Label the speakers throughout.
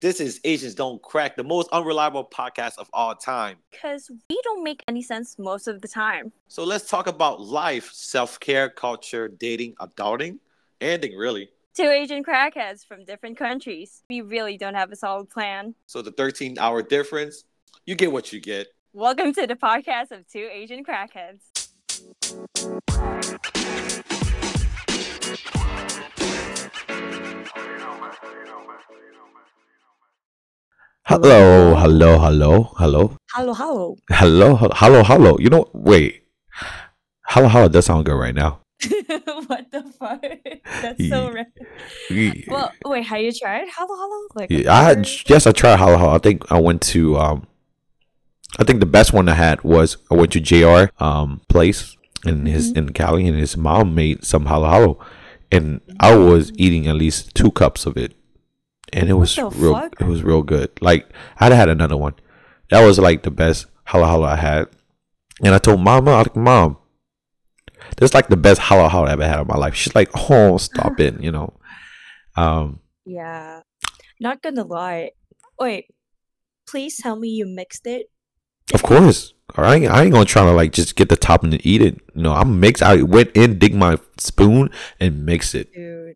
Speaker 1: This is Asians Don't Crack, the most unreliable podcast of all time.
Speaker 2: Because we don't make any sense most of the time.
Speaker 1: So let's talk about life, self care, culture, dating, adulting, anything really.
Speaker 2: Two Asian crackheads from different countries. We really don't have a solid plan.
Speaker 1: So the 13 hour difference, you get what you get.
Speaker 2: Welcome to the podcast of Two Asian Crackheads.
Speaker 3: Hello, hello, hello, hello,
Speaker 2: Hello, hello.
Speaker 3: hello, hello, hello. You know, wait. Halo-halo does sound good right now.
Speaker 2: what the fuck? That's so random. Well, wait, have you tried halo-halo? Like,
Speaker 3: yeah, I had, yes, I tried halo-halo. I think I went to um, I think the best one I had was I went to Jr. um place in his in Cali, and his mom made some halo-halo, and I was eating at least two cups of it, and it was real.
Speaker 2: fuck?
Speaker 3: It was real good. Like I'd had another one. That was like the best halo-halo I had, and I told Mama, I like Mom. This is like the best halo-halo I ever had in my life. She's like, "Oh, stop it," you know. Um,
Speaker 2: yeah. Not gonna lie. Wait, please tell me you mixed it.
Speaker 3: Of course. All right. I ain't gonna try to like just get the top and eat it. You know, I'm mix. I went in, dig my spoon, and mix it.
Speaker 2: Dude,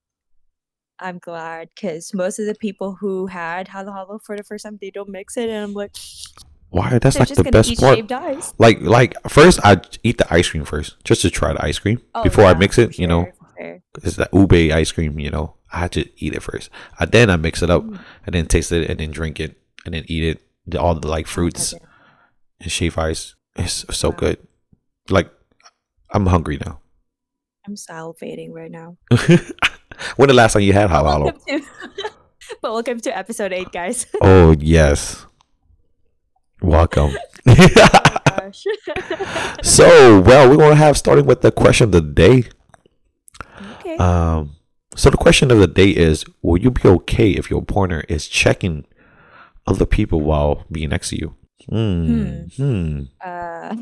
Speaker 2: I'm glad because most of the people who had halo-halo for the first time, they don't mix it. And I'm like,
Speaker 3: Why? That's like
Speaker 2: just
Speaker 3: the best
Speaker 2: eat
Speaker 3: part. Like, like first I eat the ice cream first, just to try the ice cream
Speaker 2: Oh,
Speaker 3: before I mix it. You know,
Speaker 2: sure, sure.
Speaker 3: it's the ube ice cream. You know, I had to eat it first. I then I mix it up,
Speaker 2: Mm.
Speaker 3: and then taste it, and then drink it, and then eat it. All the like fruits
Speaker 2: Okay.
Speaker 3: and shave ice. It's so
Speaker 2: Wow.
Speaker 3: good. Like, I'm hungry now.
Speaker 2: I'm salivating right now.
Speaker 3: when the last time you had halal?
Speaker 2: Welcome to, but welcome to episode eight, guys.
Speaker 3: Oh yes. Welcome.
Speaker 2: Gosh.
Speaker 3: so, well, we're gonna have starting with the question of the day.
Speaker 2: okay.
Speaker 3: Um, so the question of the day is: Will you be okay if your partner is checking other people while being next to you? Hmm. Hmm.
Speaker 2: uh,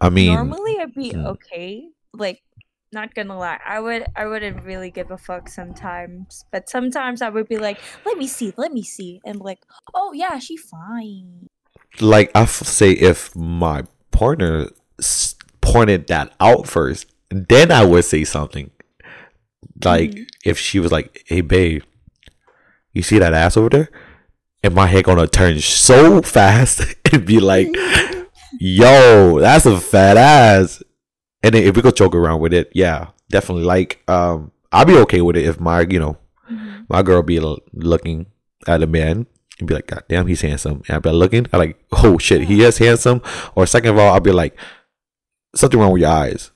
Speaker 3: I mean,
Speaker 2: normally I'd be
Speaker 3: hmm.
Speaker 2: okay. Like, not gonna lie, I would. I wouldn't really give a fuck sometimes, but sometimes I would be like, "Let me see, let me see," and like, "Oh yeah, she fine."
Speaker 3: like I f- say, if my partner s- pointed that out first, then I would say something. Like
Speaker 2: Mhm.
Speaker 3: if she was like, "Hey, babe, you see that ass over there?" and my head gonna turn so fast and be like, "Yo, that's a fat ass." And then if we could joke around with it, yeah, definitely. Like, um, I'll be okay with it if my, you know,
Speaker 2: Mhm.
Speaker 3: my girl be l- looking at a man and be like, God damn, he's handsome. And I'll be looking, I like, oh shit, he is handsome. Or second of all, I'll be like, something wrong with your eyes.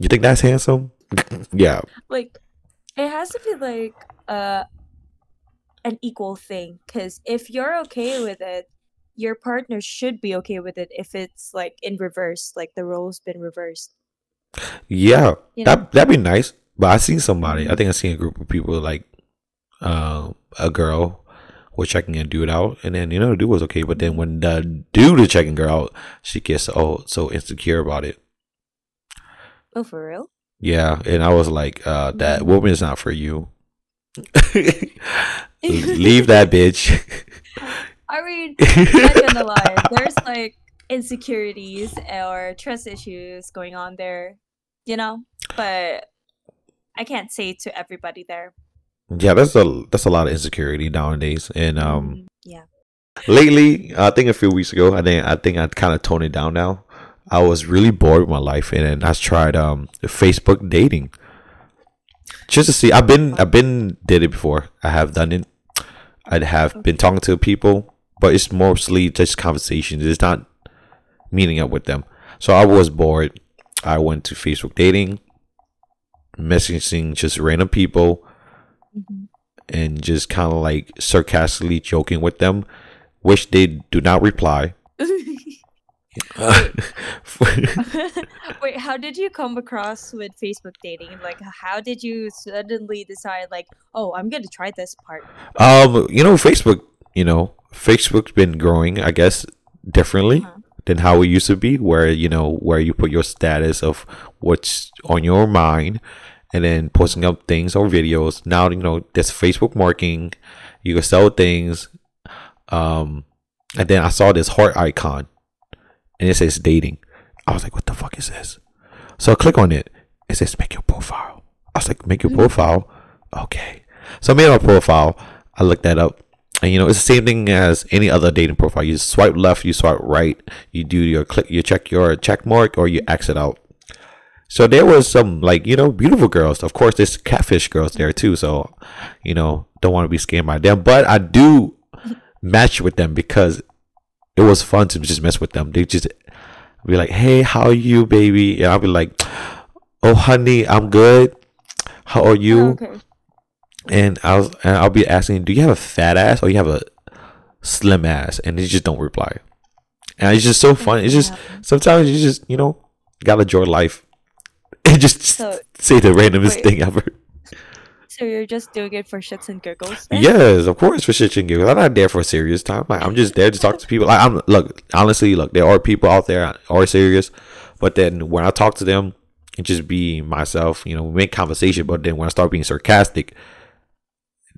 Speaker 3: You think that's handsome? yeah.
Speaker 2: like it has to be like uh an equal thing because if you're okay with it your partner should be okay with it if it's like in reverse like the role's been reversed
Speaker 3: Yeah.
Speaker 2: you know
Speaker 3: That that'd be nice. But I seen somebody, I think I seen a group of people like uh, a girl was checking a dude out and then you know the dude was okay, but then when the dude is checking her out, she gets oh so insecure about it.
Speaker 2: oh for real
Speaker 3: Yeah, and I was like, uh, that woman is not for you. Leave that bitch.
Speaker 2: i mean not gonna lie there's like insecurities or trust issues going on there you know but i can't say to everybody there
Speaker 3: yeah, that's a that's a lot of insecurity nowadays. And um,
Speaker 2: Mm, yeah
Speaker 3: lately, I think a few weeks ago, I think I think I kind of toned it down now. I was really bored with my life, and then I tried um Facebook dating just to see. I've been I've been did it before. I have done it. I'd have been talking to people, but it's mostly just conversations. It's not meeting up with them. So I was bored. I went to Facebook dating, messaging just random people
Speaker 2: Mhm.
Speaker 3: and just kind of like sarcastically joking with them, which they do not reply.
Speaker 2: Wait, how did you come across with Facebook dating? Like, how did you suddenly decide, like, oh, I'm gonna try this part?
Speaker 3: um, you know, Facebook, you know, Facebook's been growing, I guess, differently
Speaker 2: Uh-huh.
Speaker 3: Than how it used to be, where you know, where you put your status of what's on your mind, and then posting up things or videos. Now you know there's Facebook marketing. You can sell things. Um, and then I saw this heart icon, and it says dating. I was like, what the fuck is this? So I click on it. It says make your profile. I was like, make your profile. Okay. So I made my profile. I looked that up. And you know, it's the same thing as any other dating profile. You swipe left, you swipe right, you do your click you check your check mark or you exit out. So there was some like, you know, beautiful girls. Of course there's catfish girls there too. So, you know, don't want to be scammed by them. But I do match with them because it was fun to just mess with them. They just be like, Hey, how are you, baby? And I'll be like, Oh honey, I'm good. How are you?
Speaker 2: Oh, okay.
Speaker 3: And I was and I'll be asking, do you have a fat ass or you have a slim ass? And they just don't reply. And it's just so fun. It's just sometimes you just you know gotta enjoy life and just
Speaker 2: So-
Speaker 3: say the randomest
Speaker 2: Wait.
Speaker 3: thing ever.
Speaker 2: So you're just doing it for shits and giggles? then?
Speaker 3: Yes, of course for shits and giggles. I'm not there for a serious time. Like I'm just there to talk to people. Like I'm look honestly, look, there are people out there are serious, but then when I talk to them and just be myself, you know, make conversation. But then when I start being sarcastic,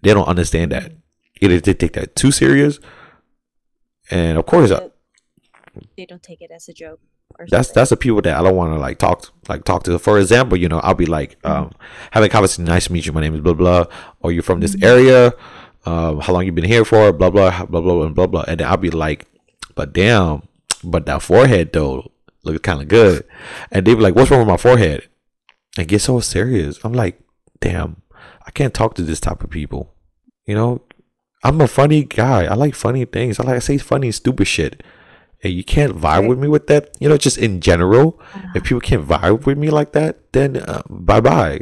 Speaker 3: they don't understand that. Either they take that too serious, and of course,
Speaker 2: They don't take it as a joke. Or
Speaker 3: that's that's the people that I don't want to like talk like talk to. For example, you know, I'll be like um having a conversation. Nice to meet you. My name is blah blah. Or you're from this area. Um, how long you been here for? Blah blah blah blah and blah blah. And then I'll be like, but damn, but that forehead though looks kind of good. And they be like, what's wrong with my forehead? And get so serious. I'm like, damn, I can't talk to this type of people. You know, I'm a funny guy. I like funny things. I like I say funny stupid shit. And you can't vibe with me with that. You know, just in general, if people can't vibe with me like that, then uh, bye bye.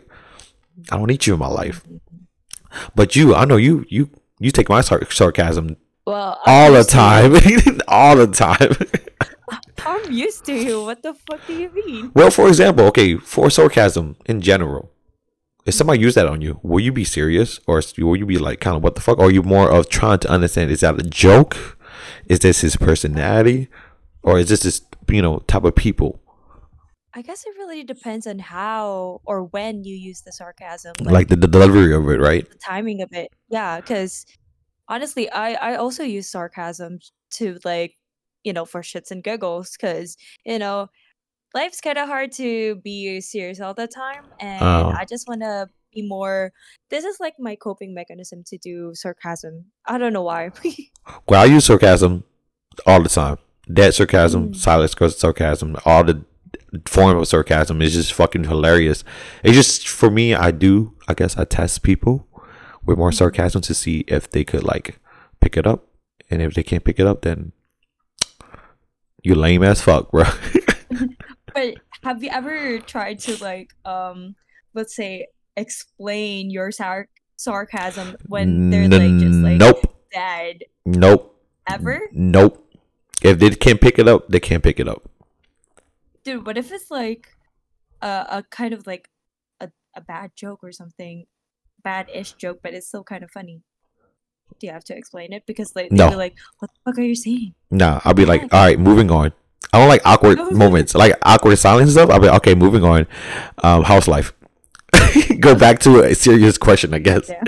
Speaker 3: I don't need you in my life. But you, I know you, you, you take my sar- sarcasm
Speaker 2: well,
Speaker 3: all
Speaker 2: I'm
Speaker 3: the time, all the time.
Speaker 2: I'm used to you. What the fuck do you mean?
Speaker 3: well, for example, okay, for sarcasm in general, if somebody use that on you, will you be serious or will you be like kind of what the fuck? Or are you more of trying to understand is that a joke? Is this his personality, or is this this you know type of people?
Speaker 2: I guess it really depends on how or when you use the sarcasm.
Speaker 3: Like the, the delivery of it, right?
Speaker 2: the timing of it. Yeah, because honestly, I I also use sarcasm to like you know for shits and giggles because you know life's kind of hard to be serious all the time, and
Speaker 3: Oh.
Speaker 2: I just want to be more. This is like my coping mechanism to do sarcasm. I don't know why.
Speaker 3: Well, I use sarcasm all the time. Dead sarcasm,
Speaker 2: Mm.
Speaker 3: silent sarcasm, all the form of sarcasm is just fucking hilarious. It's just for me, I do. I guess I test people with more sarcasm to see if they could like pick it up, and if they can't pick it up, then you lame as fuck, bro.
Speaker 2: but have you ever tried to like um let's say explain your sar- sarcasm when they're like just like
Speaker 3: nope,
Speaker 2: dead
Speaker 3: nope,
Speaker 2: ever?
Speaker 3: nope. If they can't pick it up, they can't pick it up.
Speaker 2: Dude, what if it's like a, a kind of like a, a bad joke or something, bad-ish joke, but it's still kind of funny? Do you have to explain it? Because like
Speaker 3: No.
Speaker 2: they're like, "What the fuck are you saying?"
Speaker 3: Nah, I'll be like, all right, moving on. I don't like awkward moments, like awkward silence stuff. I'll be okay, moving on. Um, house life. Go back to a serious question, I guess.
Speaker 2: Yeah.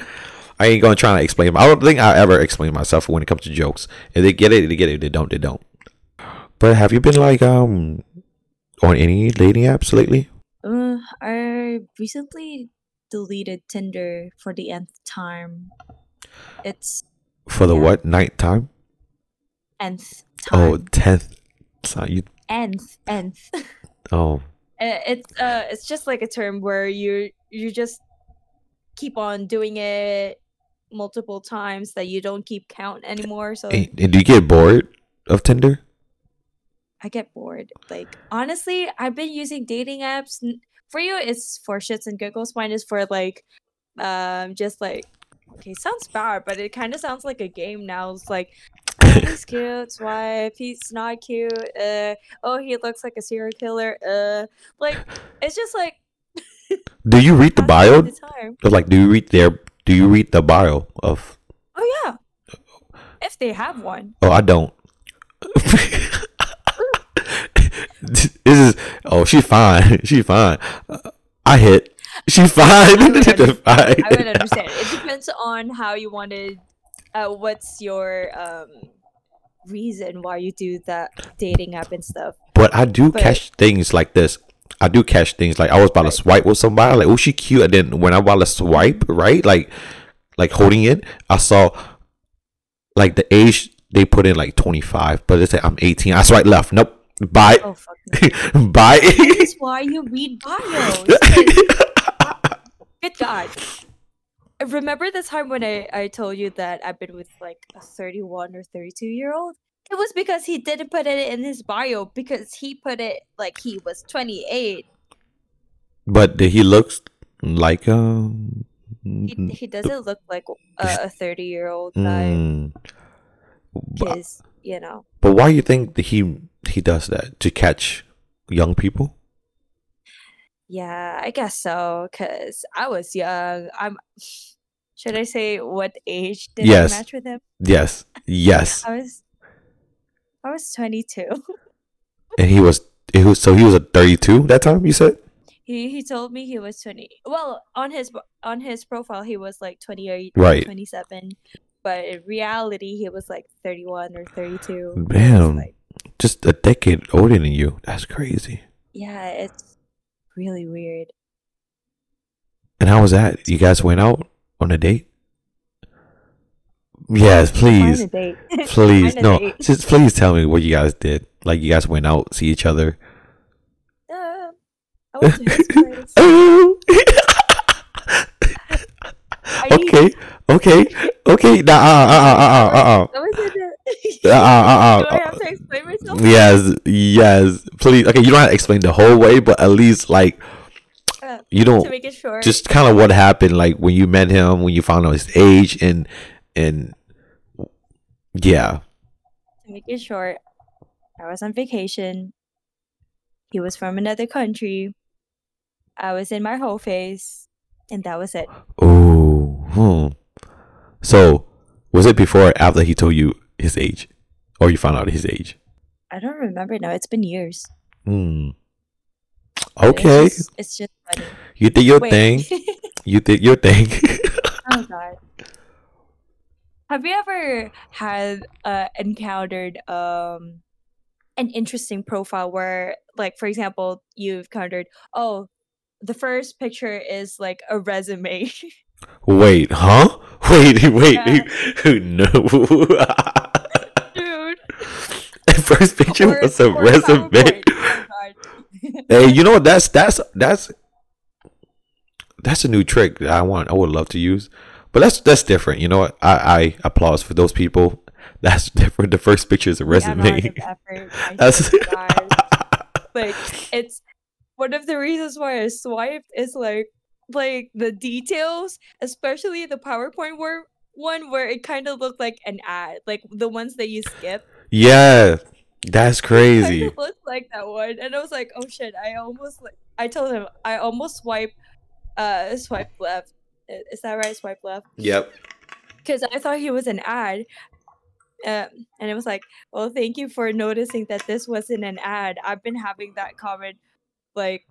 Speaker 3: I ain't gonna try to explain. I don't think I ever explain myself when it comes to jokes. If they get it, they get it. If they don't, they don't. But have you been like um on any dating apps lately?
Speaker 2: Uh, I recently deleted Tinder for the nth time. It's
Speaker 3: For the
Speaker 2: Yeah.
Speaker 3: what night time?
Speaker 2: nth
Speaker 3: Oh, tenth. So you.
Speaker 2: nth nth.
Speaker 3: Oh,
Speaker 2: Uh, it's uh it's just like a term where you you just keep on doing it multiple times that you don't keep count anymore so
Speaker 3: do you get bored of Tinder?
Speaker 2: i get bored like honestly i've been using dating apps for you it's for shits and giggles mine is for like um just like okay sounds bad but it kind of sounds like a game now it's like oh, he's cute swipe he's not cute uh oh he looks like a serial killer uh like it's just like
Speaker 3: Do you read the bio?
Speaker 2: the.
Speaker 3: Like, do you read their? Do you read the bio of?
Speaker 2: Oh yeah. If they have one.
Speaker 3: Oh, I don't. this is. Oh, she's fine. She's fine. Uh, I hit. She's fine.
Speaker 2: I would
Speaker 3: They're fine.
Speaker 2: I would understand. It depends on how you wanted. Uh, what's your um reason why you do that dating app and stuff?
Speaker 3: But I do
Speaker 2: But-
Speaker 3: catch things like this. I do catch things like I was about to swipe with somebody, like, oh, she cute, and then when I about to swipe, right, like, like holding it, I saw, like the age they put in like twenty five, but they say I'm eighteen. I swipe left. Nope. Bye.
Speaker 2: Oh.
Speaker 3: Bye.
Speaker 2: That's why you read bios. Good God. Remember the time when I, I told you that I've been with like a 31 or 32 year old? It was because he didn't put it in his bio because he put it like he was 28.
Speaker 3: but he looks like um.
Speaker 2: He, he doesn't look like a, a 30 year old guy
Speaker 3: mm.
Speaker 2: You know.
Speaker 3: but why you think he he does that to catch young people?
Speaker 2: Yeah, I guess so. Because I was young. I'm. Should I say what age did
Speaker 3: Yes.
Speaker 2: I match with him?
Speaker 3: Yes. Yes.
Speaker 2: I was. I was 22.
Speaker 3: And he was he was so he was a thirty two that time. You said.
Speaker 2: He he told me he was 20. Well, on his on his profile he was like 28
Speaker 3: Right.
Speaker 2: 27. But in reality he was like 31 or 32. It
Speaker 3: Damn.
Speaker 2: Like,
Speaker 3: just a decade older than you. That's crazy.
Speaker 2: yeah, it's really weird.
Speaker 3: And how was that? You guys went out on a date? Yes, please.
Speaker 2: Find a date.
Speaker 3: Please. No. Just please tell me what you guys did. Like you guys went out, see each other.
Speaker 2: Uh, I went to his place.
Speaker 3: Okay. Okay. Okay. Nah, uh, uh, uh, uh, uh,
Speaker 2: I was in the-
Speaker 3: uh, uh, uh,
Speaker 2: I
Speaker 3: uh,
Speaker 2: have to explain myself?
Speaker 3: Yes, yes. Please. Okay, you don't have to explain the whole way, but at least like
Speaker 2: Uh,
Speaker 3: you don't
Speaker 2: make it short.
Speaker 3: just kind of what happened like when you met him, when you found out his age and and yeah.
Speaker 2: to make it short, I was on vacation. He was from another country. I was in my whole face, and that was it.
Speaker 3: Oh. Hmm. So, was it before or after he told you his age or you found out his age?
Speaker 2: I don't remember now. It's been years.
Speaker 3: Hmm. Okay.
Speaker 2: It's just, it's just funny.
Speaker 3: You did your
Speaker 2: Wait.
Speaker 3: thing. You did your thing.
Speaker 2: oh god. Have you ever had uh encountered um an interesting profile where like for example you've encountered oh the first picture is like a resume
Speaker 3: wait, huh? Wait, wait. Who no.
Speaker 2: dude The
Speaker 3: First picture
Speaker 2: Or-
Speaker 3: was a resume. Hey, you know what? That's that's that's that's a new trick that I want. I would love to use, but that's that's different. You know what? I I applause for those people. That's different. The first picture is a resume.
Speaker 2: effort
Speaker 3: That's
Speaker 2: like it's one of the reasons why I swiped is like like the details, especially the PowerPoint wor- one where it kind of looked like an ad, like the ones that you skip.
Speaker 3: yeah, that's
Speaker 2: Kind
Speaker 3: crazy.
Speaker 2: of looked like that one, and I was like, oh shit! I almost like I told him I almost swipe, uh, swipe left. Is that right? Swipe left
Speaker 3: Yep.
Speaker 2: because I thought he was an ad. Um, and it was like, well, thank you for noticing that this wasn't an ad. I've been having that comment like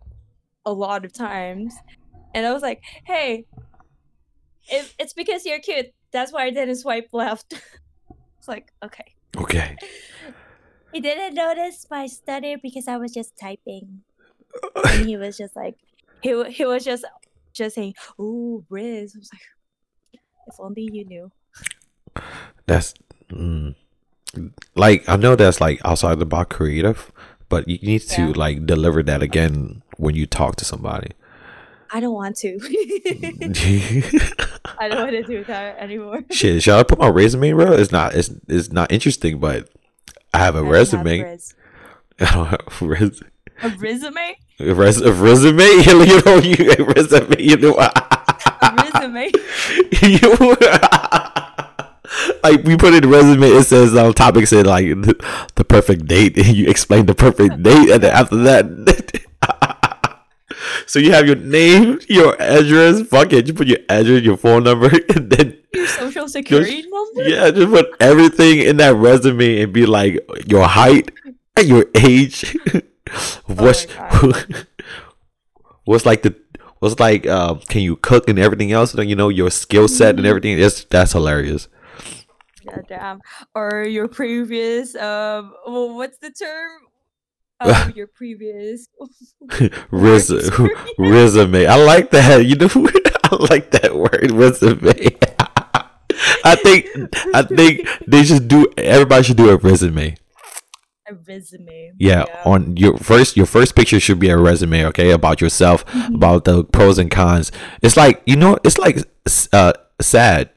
Speaker 2: a lot of times. And I was like, hey, it, it's because you're cute. That's why I didn't swipe left. it's like, okay.
Speaker 3: Okay.
Speaker 2: He didn't notice my stutter because I was just typing. And he was just like, he, he was just just saying, ooh, rizz. I was like, if only you knew.
Speaker 3: That's mm, like I know that's like outside the box creative, but you need to
Speaker 2: Yeah.
Speaker 3: like deliver that again when you talk to somebody.
Speaker 2: I don't want to. I don't want to do that anymore.
Speaker 3: Shit, shall I put my resume, bro? It's not. It's it's not interesting, but I have a
Speaker 2: I don't have
Speaker 3: resume.
Speaker 2: Riz.
Speaker 3: I don't have a res-
Speaker 2: A resume?
Speaker 3: a, res- a resume. You know, you a resume. You know,
Speaker 2: A resume?
Speaker 3: you. like we put in the resume, it says um topic said like the, the perfect date, and you explain the perfect date, and then after that. So you have your name, your address, fuck it, you put your address, your phone number, and then
Speaker 2: Your social security number?
Speaker 3: yeah, just put everything in that resume and be like your height, your age, what's
Speaker 2: Oh
Speaker 3: what's like the was like, uh, can you cook and everything else? You know, your skill set and
Speaker 2: Mhm.
Speaker 3: everything. It's that's hilarious.
Speaker 2: Yeah, damn. Or your previous um well, what's the term? Um, your previous
Speaker 3: Res- resume. I like that. You know, I like that word resume. I think I think they should do. Everybody should do a resume.
Speaker 2: a resume.
Speaker 3: Yeah, on your first your first picture should be a resume, okay, about yourself,
Speaker 2: Mhm.
Speaker 3: about the pros and cons. It's like you know, it's like uh sad,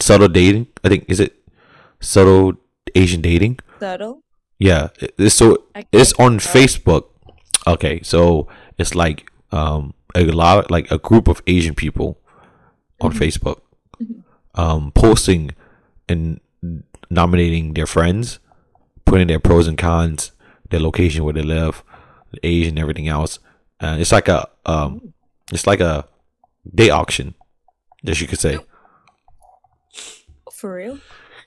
Speaker 3: subtle dating. I think is it subtle Asian dating?
Speaker 2: subtle.
Speaker 3: Yeah, it's so it's on. Facebook. Okay, so it's like um a lot like a group of Asian people on
Speaker 2: Mhm.
Speaker 3: Facebook
Speaker 2: Mhm.
Speaker 3: um posting and nominating their friends, putting their pros and cons, their location where they live, the age and everything else. And it's like a um it's like a day auction, as you could say.
Speaker 2: For real?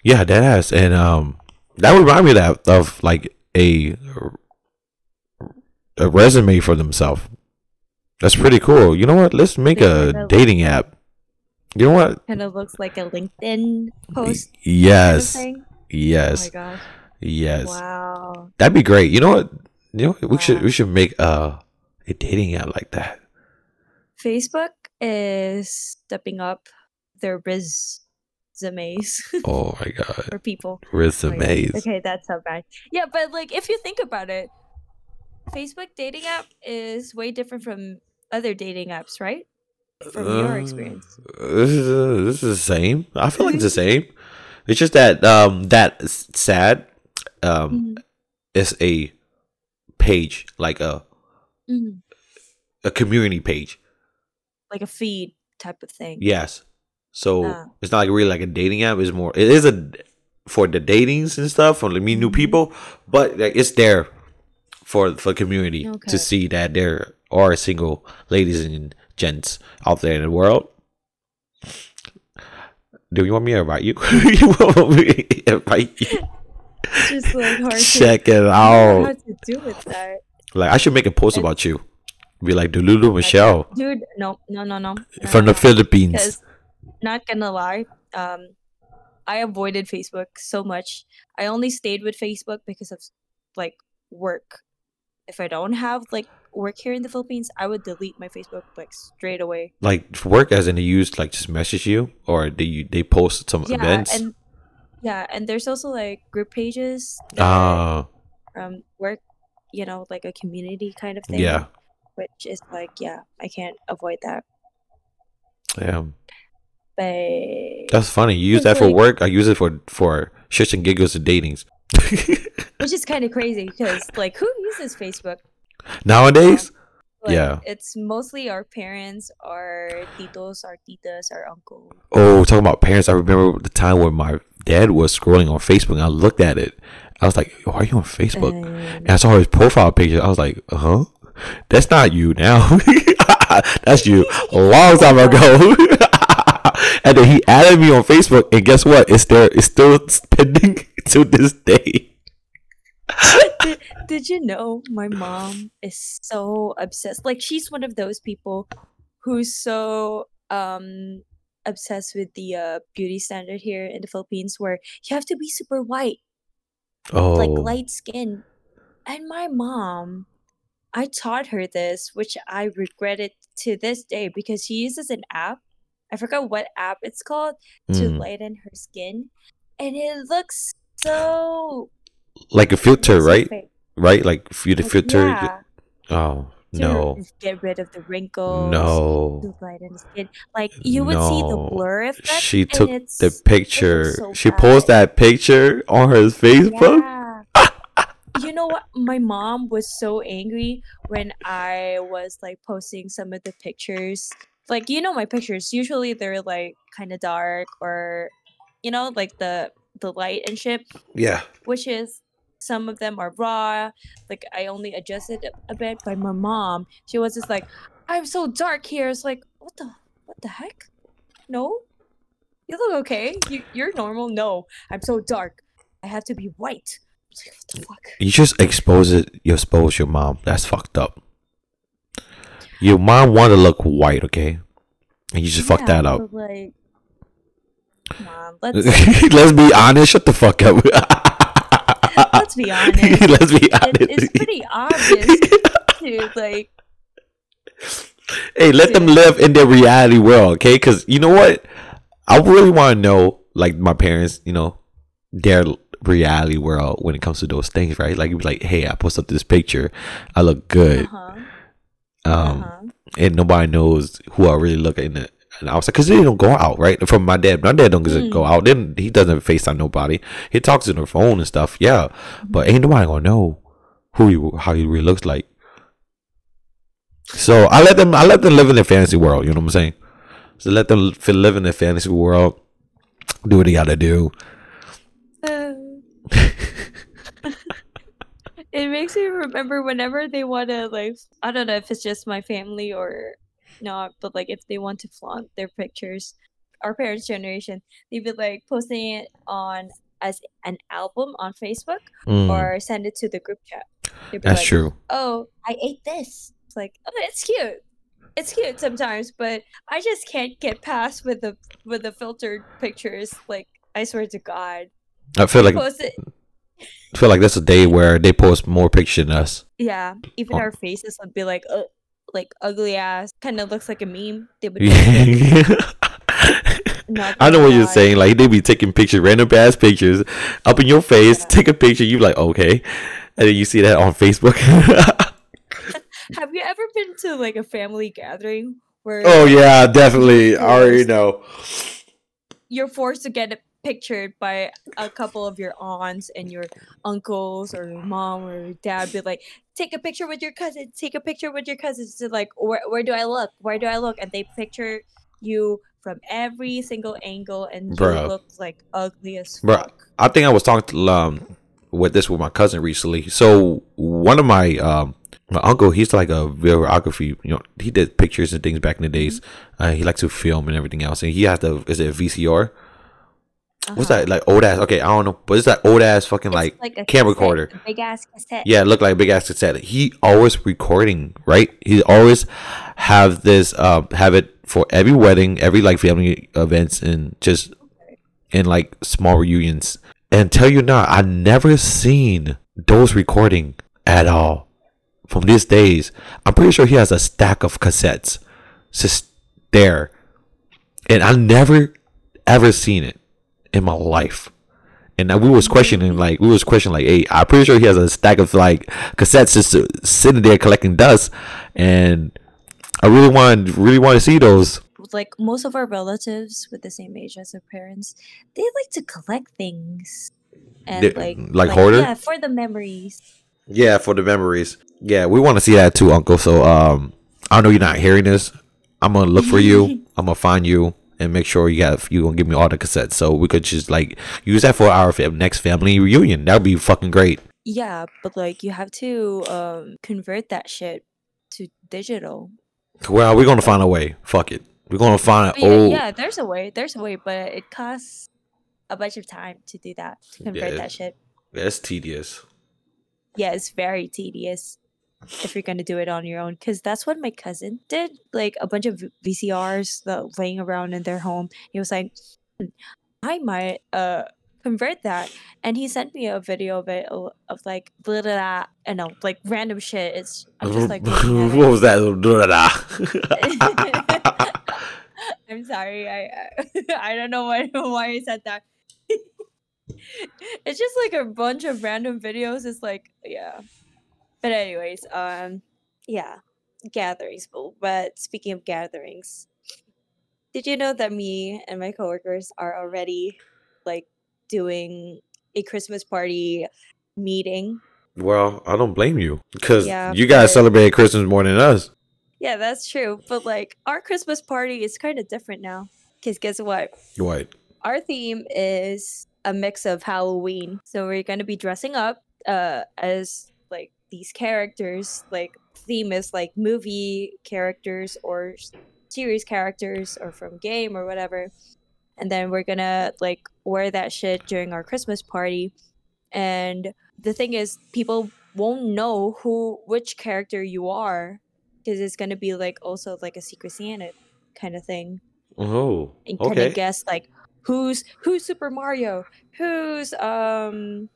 Speaker 3: Yeah, that has and um that would remind me of that of like a a resume for themselves. That's pretty cool. You know what? Let's make a dating app. You know what?
Speaker 2: Kind of looks like a LinkedIn post. kind of
Speaker 3: Yes.
Speaker 2: Oh
Speaker 3: Yes.
Speaker 2: my gosh.
Speaker 3: Yes.
Speaker 2: Wow.
Speaker 3: That'd be great. You know what? You know what? we should we should make a a dating app like that.
Speaker 2: Facebook is stepping up their resumes
Speaker 3: Oh my god.
Speaker 2: for people.
Speaker 3: Resumes.
Speaker 2: Okay, that's so bad. Yeah, but like if you think about it, Facebook dating app is way different from other dating apps, right? From your experience.
Speaker 3: Uh, this is uh, this is the same. I feel like it's the same. It's just that um that sad um
Speaker 2: Mhm,
Speaker 3: is a page like a
Speaker 2: mhm.
Speaker 3: a community page.
Speaker 2: Like a feed type of thing.
Speaker 3: Yes. So
Speaker 2: Ah.
Speaker 3: it's not like really like a dating app. It's more. It is a for the datings and stuff for like meet new
Speaker 2: Mhm.
Speaker 3: people, but like, it's there for for community
Speaker 2: Okay.
Speaker 3: to see that there are single ladies and gents out there in the world. Do you want me to invite you? you want me to invite you?
Speaker 2: Just like hard to
Speaker 3: Check it
Speaker 2: I don't know
Speaker 3: out.
Speaker 2: how to do with that.
Speaker 3: Like I should make a post
Speaker 2: It-
Speaker 3: about you. Be like Delulu Michelle
Speaker 2: Dude, no, no, no, no.
Speaker 3: from the Philippines.
Speaker 2: Not gonna lie, um, I avoided Facebook so much. I only stayed with Facebook because of like work. If I don't have like work here in the Philippines, I would delete my Facebook like straight away.
Speaker 3: Like work, as in they use like just message you, or they you they post some
Speaker 2: Yeah,
Speaker 3: events.
Speaker 2: and yeah, and there's also like group pages that
Speaker 3: Ah,
Speaker 2: um work, you know, like a community kind of thing.
Speaker 3: yeah,
Speaker 2: Which is like, yeah, I can't avoid that.
Speaker 3: yeah. That's funny. You use that for
Speaker 2: like-
Speaker 3: work. I use it for for shits and giggles and datings.
Speaker 2: which is kind of crazy because like who uses Facebook?
Speaker 3: Nowadays,
Speaker 2: Like,
Speaker 3: Yeah.
Speaker 2: It's mostly our parents, our titos, our titas, our uncle.
Speaker 3: oh, talking about parents. I remember the time when my dad was scrolling on Facebook. and I looked at it. I was like, "Why are you on Facebook?"
Speaker 2: And
Speaker 3: And I saw his profile picture. I was like, "Uh huh, that's not you now. that's you a long time ago." and then he added me on Facebook, and guess what? It's there. It's still pending to this day.
Speaker 2: did, did you know my mom is so obsessed? Like she's one of those people who's so um obsessed with the uh, beauty standard here in the Philippines, where you have to be super white,
Speaker 3: Oh,
Speaker 2: like light skin. And my mom, I taught her this, which I regret it to this day because she uses an app. I forgot what app it's called to
Speaker 3: Mm.
Speaker 2: lighten her skin, and it looks so
Speaker 3: like a filter, right?
Speaker 2: fake.
Speaker 3: Right, like for you to filter.
Speaker 2: yeah,
Speaker 3: Oh
Speaker 2: to
Speaker 3: no,
Speaker 2: get rid of the wrinkles.
Speaker 3: no.
Speaker 2: to lighten the skin. Like you would see the blur effect.
Speaker 3: She
Speaker 2: and
Speaker 3: took
Speaker 2: it's,
Speaker 3: the picture.
Speaker 2: so
Speaker 3: she posted that picture on her Facebook.
Speaker 2: Yeah. you know what? My mom was so angry when I was like posting some of the pictures. Like you know my pictures. Usually they're like kind of dark or, you know, like the the light and shit.
Speaker 3: Yeah.
Speaker 2: Which is some of them are raw. Like I only adjusted a bit. But my mom, she was just like, "I'm so dark here." It's like, what the what the heck? No, you look okay. You you're normal. No, I'm so dark. I have to be white. Like, what the fuck?
Speaker 3: You just expose it. You expose your mom. That's fucked up. Your mom wanted to look white, okay? And you just fucked that up.
Speaker 2: Like, come on, let's
Speaker 3: Let's be honest. Shut the fuck up.
Speaker 2: let's be honest.
Speaker 3: Let's be
Speaker 2: It,
Speaker 3: honest.
Speaker 2: it's pretty obvious, dude. Like,
Speaker 3: hey, let them live in their reality world, okay? Because you know what? I really want to know, like my parents, you know, their reality world when it comes to those things, right? Like, you'd be like, hey, I posted up this picture, I look good,
Speaker 2: uh-huh,
Speaker 3: um,
Speaker 2: uh-huh.
Speaker 3: and nobody knows who I really look in the. And I was like, because they don't go out, right? From my dad, my dad don't
Speaker 2: Mm.
Speaker 3: go out. Then he doesn't FaceTime nobody. He talks on the phone and stuff, yeah. But ain't nobody gonna know who he, how he really looks like. So I let them, I let them live in their fantasy world. You know what I'm saying? So let them live in their fantasy world. Do what they gotta do.
Speaker 2: It makes me remember whenever they want to like i don't know if it's just my family or not but like if they want to flaunt their pictures our parents generation they'd be like posting it on as an album on facebook
Speaker 3: Mm,
Speaker 2: or send it to the group chat.
Speaker 3: That's
Speaker 2: like,
Speaker 3: true.
Speaker 2: oh i ate this. It's like oh it's cute. It's cute sometimes but i just can't get past with the with the filtered pictures. Like i swear to god.
Speaker 3: I feel like I feel like that's a day where they post more pictures than us.
Speaker 2: Yeah, even
Speaker 3: Oh.
Speaker 2: our faces would be like, uh, like ugly ass. Kind of looks like a meme. They would.
Speaker 3: I know what you're saying. Like they'd be taking pictures, random ass pictures, up in your face.
Speaker 2: Yeah.
Speaker 3: Take a picture. You like okay, and then you see that on Facebook.
Speaker 2: Have you ever been to like a family gathering where?
Speaker 3: oh yeah, definitely. I already know.
Speaker 2: You're forced to get pictured by a couple of your aunts and your uncles or your mom or your dad. Be like, take a picture with your cousins. Take a picture with your cousins. To like, where where do I look? Where do I look? And they picture you from every single angle, and
Speaker 3: Bruh.
Speaker 2: you look like ugly as
Speaker 3: Bruh,
Speaker 2: fuck.
Speaker 3: I think I was talking to um with this with my cousin recently. So one of my um my uncle, he's like a videography. You know, he did pictures and things back in the days. Uh, he likes to film and everything else, and he has the is it a VCR? What's
Speaker 2: Uh-huh.
Speaker 3: that like old ass? Okay, I don't know, but it's that old ass fucking
Speaker 2: It's
Speaker 3: like,
Speaker 2: a
Speaker 3: camera recorder.
Speaker 2: big ass cassette.
Speaker 3: Yeah, it looked like a big ass cassette. He always recording, right? He always have this um have it for every wedding, every like family events and just in like small reunions. And tell you not, I never seen those recording at all. From these days. I'm pretty sure he has a stack of cassettes just there. And I never ever seen it in my life. And we was questioning, like, we was questioning, like, hey, I'm pretty sure he has a stack of like cassettes just uh, sitting there collecting dust, and I really want, really want to see those.
Speaker 2: Like most of our relatives with the same age as their parents, they like to collect things. And
Speaker 3: They-
Speaker 2: like,
Speaker 3: like hoarder?
Speaker 2: Yeah, for the memories.
Speaker 3: Yeah, for the memories. Yeah, we want to see that too, Uncle. So, um, I know you're not hearing this. I'm gonna look for you. I'm gonna find you and make sure you have you gonna give me all the cassettes, so we could just like use that for our fam- next family reunion. That would be fucking great.
Speaker 2: Yeah, but like you have to um convert that shit to digital.
Speaker 3: Well, we're gonna find a way. Fuck it. We're gonna find
Speaker 2: But
Speaker 3: an
Speaker 2: yeah,
Speaker 3: old.
Speaker 2: yeah, there's a way. There's a way, but it costs a bunch of time to do that. To convert
Speaker 3: Yeah.
Speaker 2: that shit.
Speaker 3: That's tedious.
Speaker 2: Yeah, it's very tedious if you're gonna do it on your own. Because that's what my cousin did. Like a bunch of VCRs that laying around in their home. He was like, "Hmm, I might uh convert that, and he sent me a video of it of, like blah, blah, blah, you know, like random shit. It's I'm just like looking at it.
Speaker 3: what was that?
Speaker 2: I'm sorry. I I, I don't know why why I said that. it's just like a bunch of random videos. It's like yeah. But anyways, um, yeah, gatherings. But- speaking of gatherings, did you know that me and my coworkers are already like doing a Christmas party meeting?
Speaker 3: well, I don't blame you because
Speaker 2: Yeah,
Speaker 3: you guys celebrate Christmas more than us.
Speaker 2: Yeah, that's true. But like our Christmas party is kind of different now. Cause guess what?
Speaker 3: What?
Speaker 2: our theme is a mix of Halloween. So we're gonna be dressing up uh as these characters. Like theme is like movie characters or series characters or from game or whatever. And then we're gonna like wear that shit during our Christmas party. And the thing is, people won't know who which character you are because it's gonna be like also like a secret Santa kind of thing,
Speaker 3: Oh,
Speaker 2: and kind of guess like who's who's Super Mario, who's um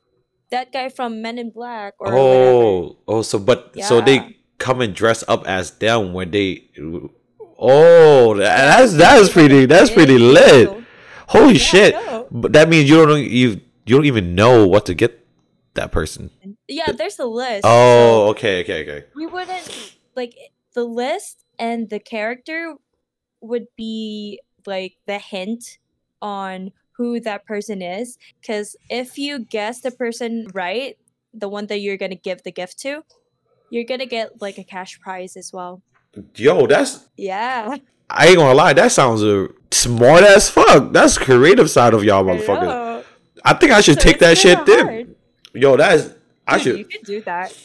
Speaker 2: that guy from Men in Black or oh, whatever.
Speaker 3: Oh, oh, so but so they come and dress up as them when they. Oh, that's that's pretty. That's pretty lit. Holy
Speaker 2: Yeah,
Speaker 3: shit! But that means you don't you you don't even know what to get that person.
Speaker 2: Yeah, there's a list.
Speaker 3: Oh, okay, okay, okay.
Speaker 2: we wouldn't like the list and the character would be like the hint on who that person is because if you guess the person right the one that you're gonna give the gift to you're gonna get like a cash prize as well
Speaker 3: Yo, that's
Speaker 2: yeah
Speaker 3: I ain't gonna lie. That sounds uh, smart as fuck. That's creative side of y'all,
Speaker 2: I
Speaker 3: motherfuckers.
Speaker 2: know.
Speaker 3: I think I should
Speaker 2: So
Speaker 3: take that shit then. Yo, that's I
Speaker 2: Dude,
Speaker 3: should.
Speaker 2: you could do that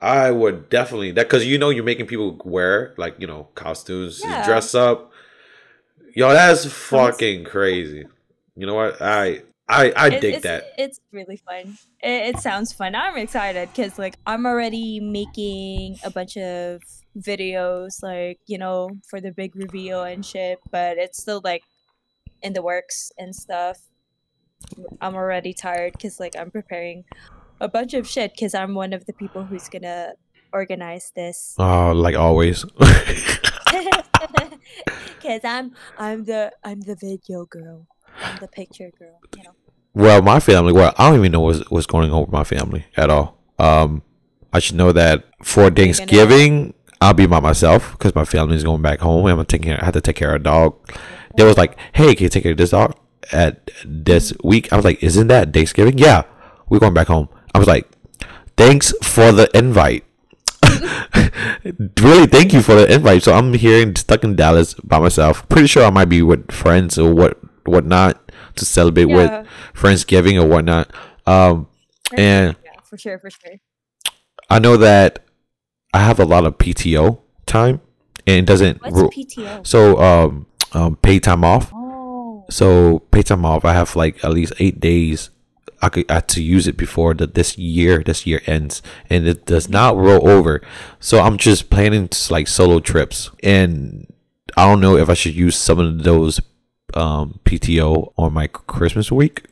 Speaker 3: I would definitely that because you know you're making people wear like you know costumes,
Speaker 2: Yeah.
Speaker 3: dress up. Yo, that's fucking crazy. You know what? I I I
Speaker 2: It-
Speaker 3: dig
Speaker 2: it's,
Speaker 3: that.
Speaker 2: It's really fun. It, it sounds fun. I'm excited because like I'm already making a bunch of videos, like you know, for the big reveal and shit. But it's still like in the works and stuff. I'm already tired because like I'm preparing a bunch of shit because I'm one of the people who's gonna organize this.
Speaker 3: Oh, like always.
Speaker 2: Cause I'm I'm the I'm the video girl. I'm the picture girl. You know.
Speaker 3: well, my family. Well, I don't even know what's what's going on with my family at all. Um, I should know that for Thanksgiving I'll be by myself because my family's going back home. I'm care. I have to take care of a dog. They was like, "Hey, can you take care of this dog at this week?" I was like, "Isn't that Thanksgiving?" Yeah, we're going back home. I was like, "Thanks for the invite." really, thank you for the invite. So I'm here and stuck in Dallas by myself. Pretty sure I might be with friends or what whatnot to celebrate
Speaker 2: Yeah.
Speaker 3: with Friendsgiving or whatnot. Um, and
Speaker 2: yeah, for sure, for sure.
Speaker 3: I know that I have a lot of PTO time, and it doesn't.
Speaker 2: What's PTO?
Speaker 3: so um, um, paid time off.
Speaker 2: Oh,
Speaker 3: So pay time off. I have like at least eight days. I could I had to use it before that this year this year ends, and it does not roll over. So I'm just planning to, like solo trips, and I don't know if I should use some of those um, PTO on my Christmas week.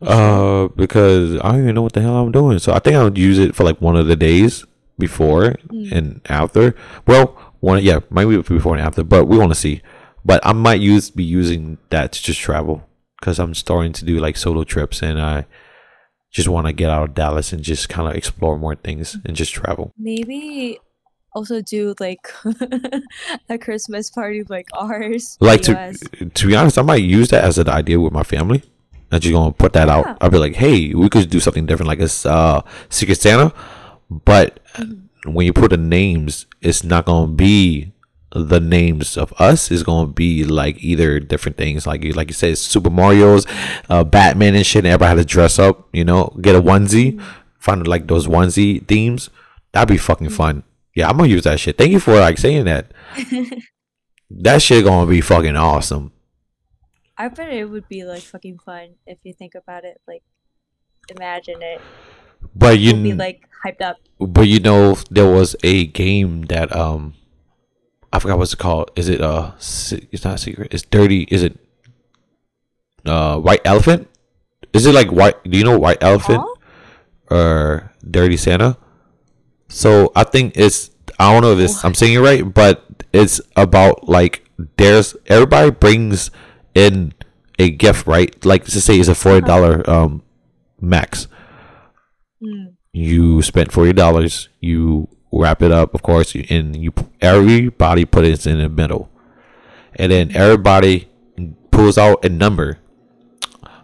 Speaker 3: Uh, because I don't even know what the hell I'm doing. So I think I'll use it for like one of the days before and after. Well, one yeah, maybe before and after, but we want to see. But I might use be using that to just travel because I'm starting to do like solo trips and I just want to get out of Dallas and just kind of explore more things and just travel.
Speaker 2: maybe also do like a Christmas party like ours.
Speaker 3: Like to
Speaker 2: US.
Speaker 3: to be honest, I might use that as an idea with my family. I'm just gonna put that
Speaker 2: Yeah.
Speaker 3: out. I'll be like, hey, we could do something different, like a uh, Secret Santa, but
Speaker 2: Mm-hmm.
Speaker 3: when you put the names, it's not gonna be the names of us. It's gonna be like either different things, like you like you said, Super Mario's, uh, Batman and shit. And everybody had to dress up, you know, get a onesie,
Speaker 2: Mm-hmm.
Speaker 3: find like those onesie themes. That'd be fucking fun. Yeah, I'm gonna use that shit. Thank you for like saying that. that shit gonna be fucking awesome.
Speaker 2: I bet it would be like fucking fun if you think about it. Like, imagine it.
Speaker 3: But you
Speaker 2: You'd be like hyped up.
Speaker 3: but you know there was a game that um I forgot what's it called. Is it uh it's not secret. It's dirty. Is it uh white elephant? Is it like white do you know white elephant
Speaker 2: Huh?
Speaker 3: or dirty Santa? So I think it's I don't know if it's I'm saying it right, but it's about like there's everybody brings in a gift, right? Like to say it's a forty dollar um max
Speaker 2: Mm.
Speaker 3: you spent forty dollars. You wrap it up, of course, and you everybody put it in the middle, and then everybody pulls out a number.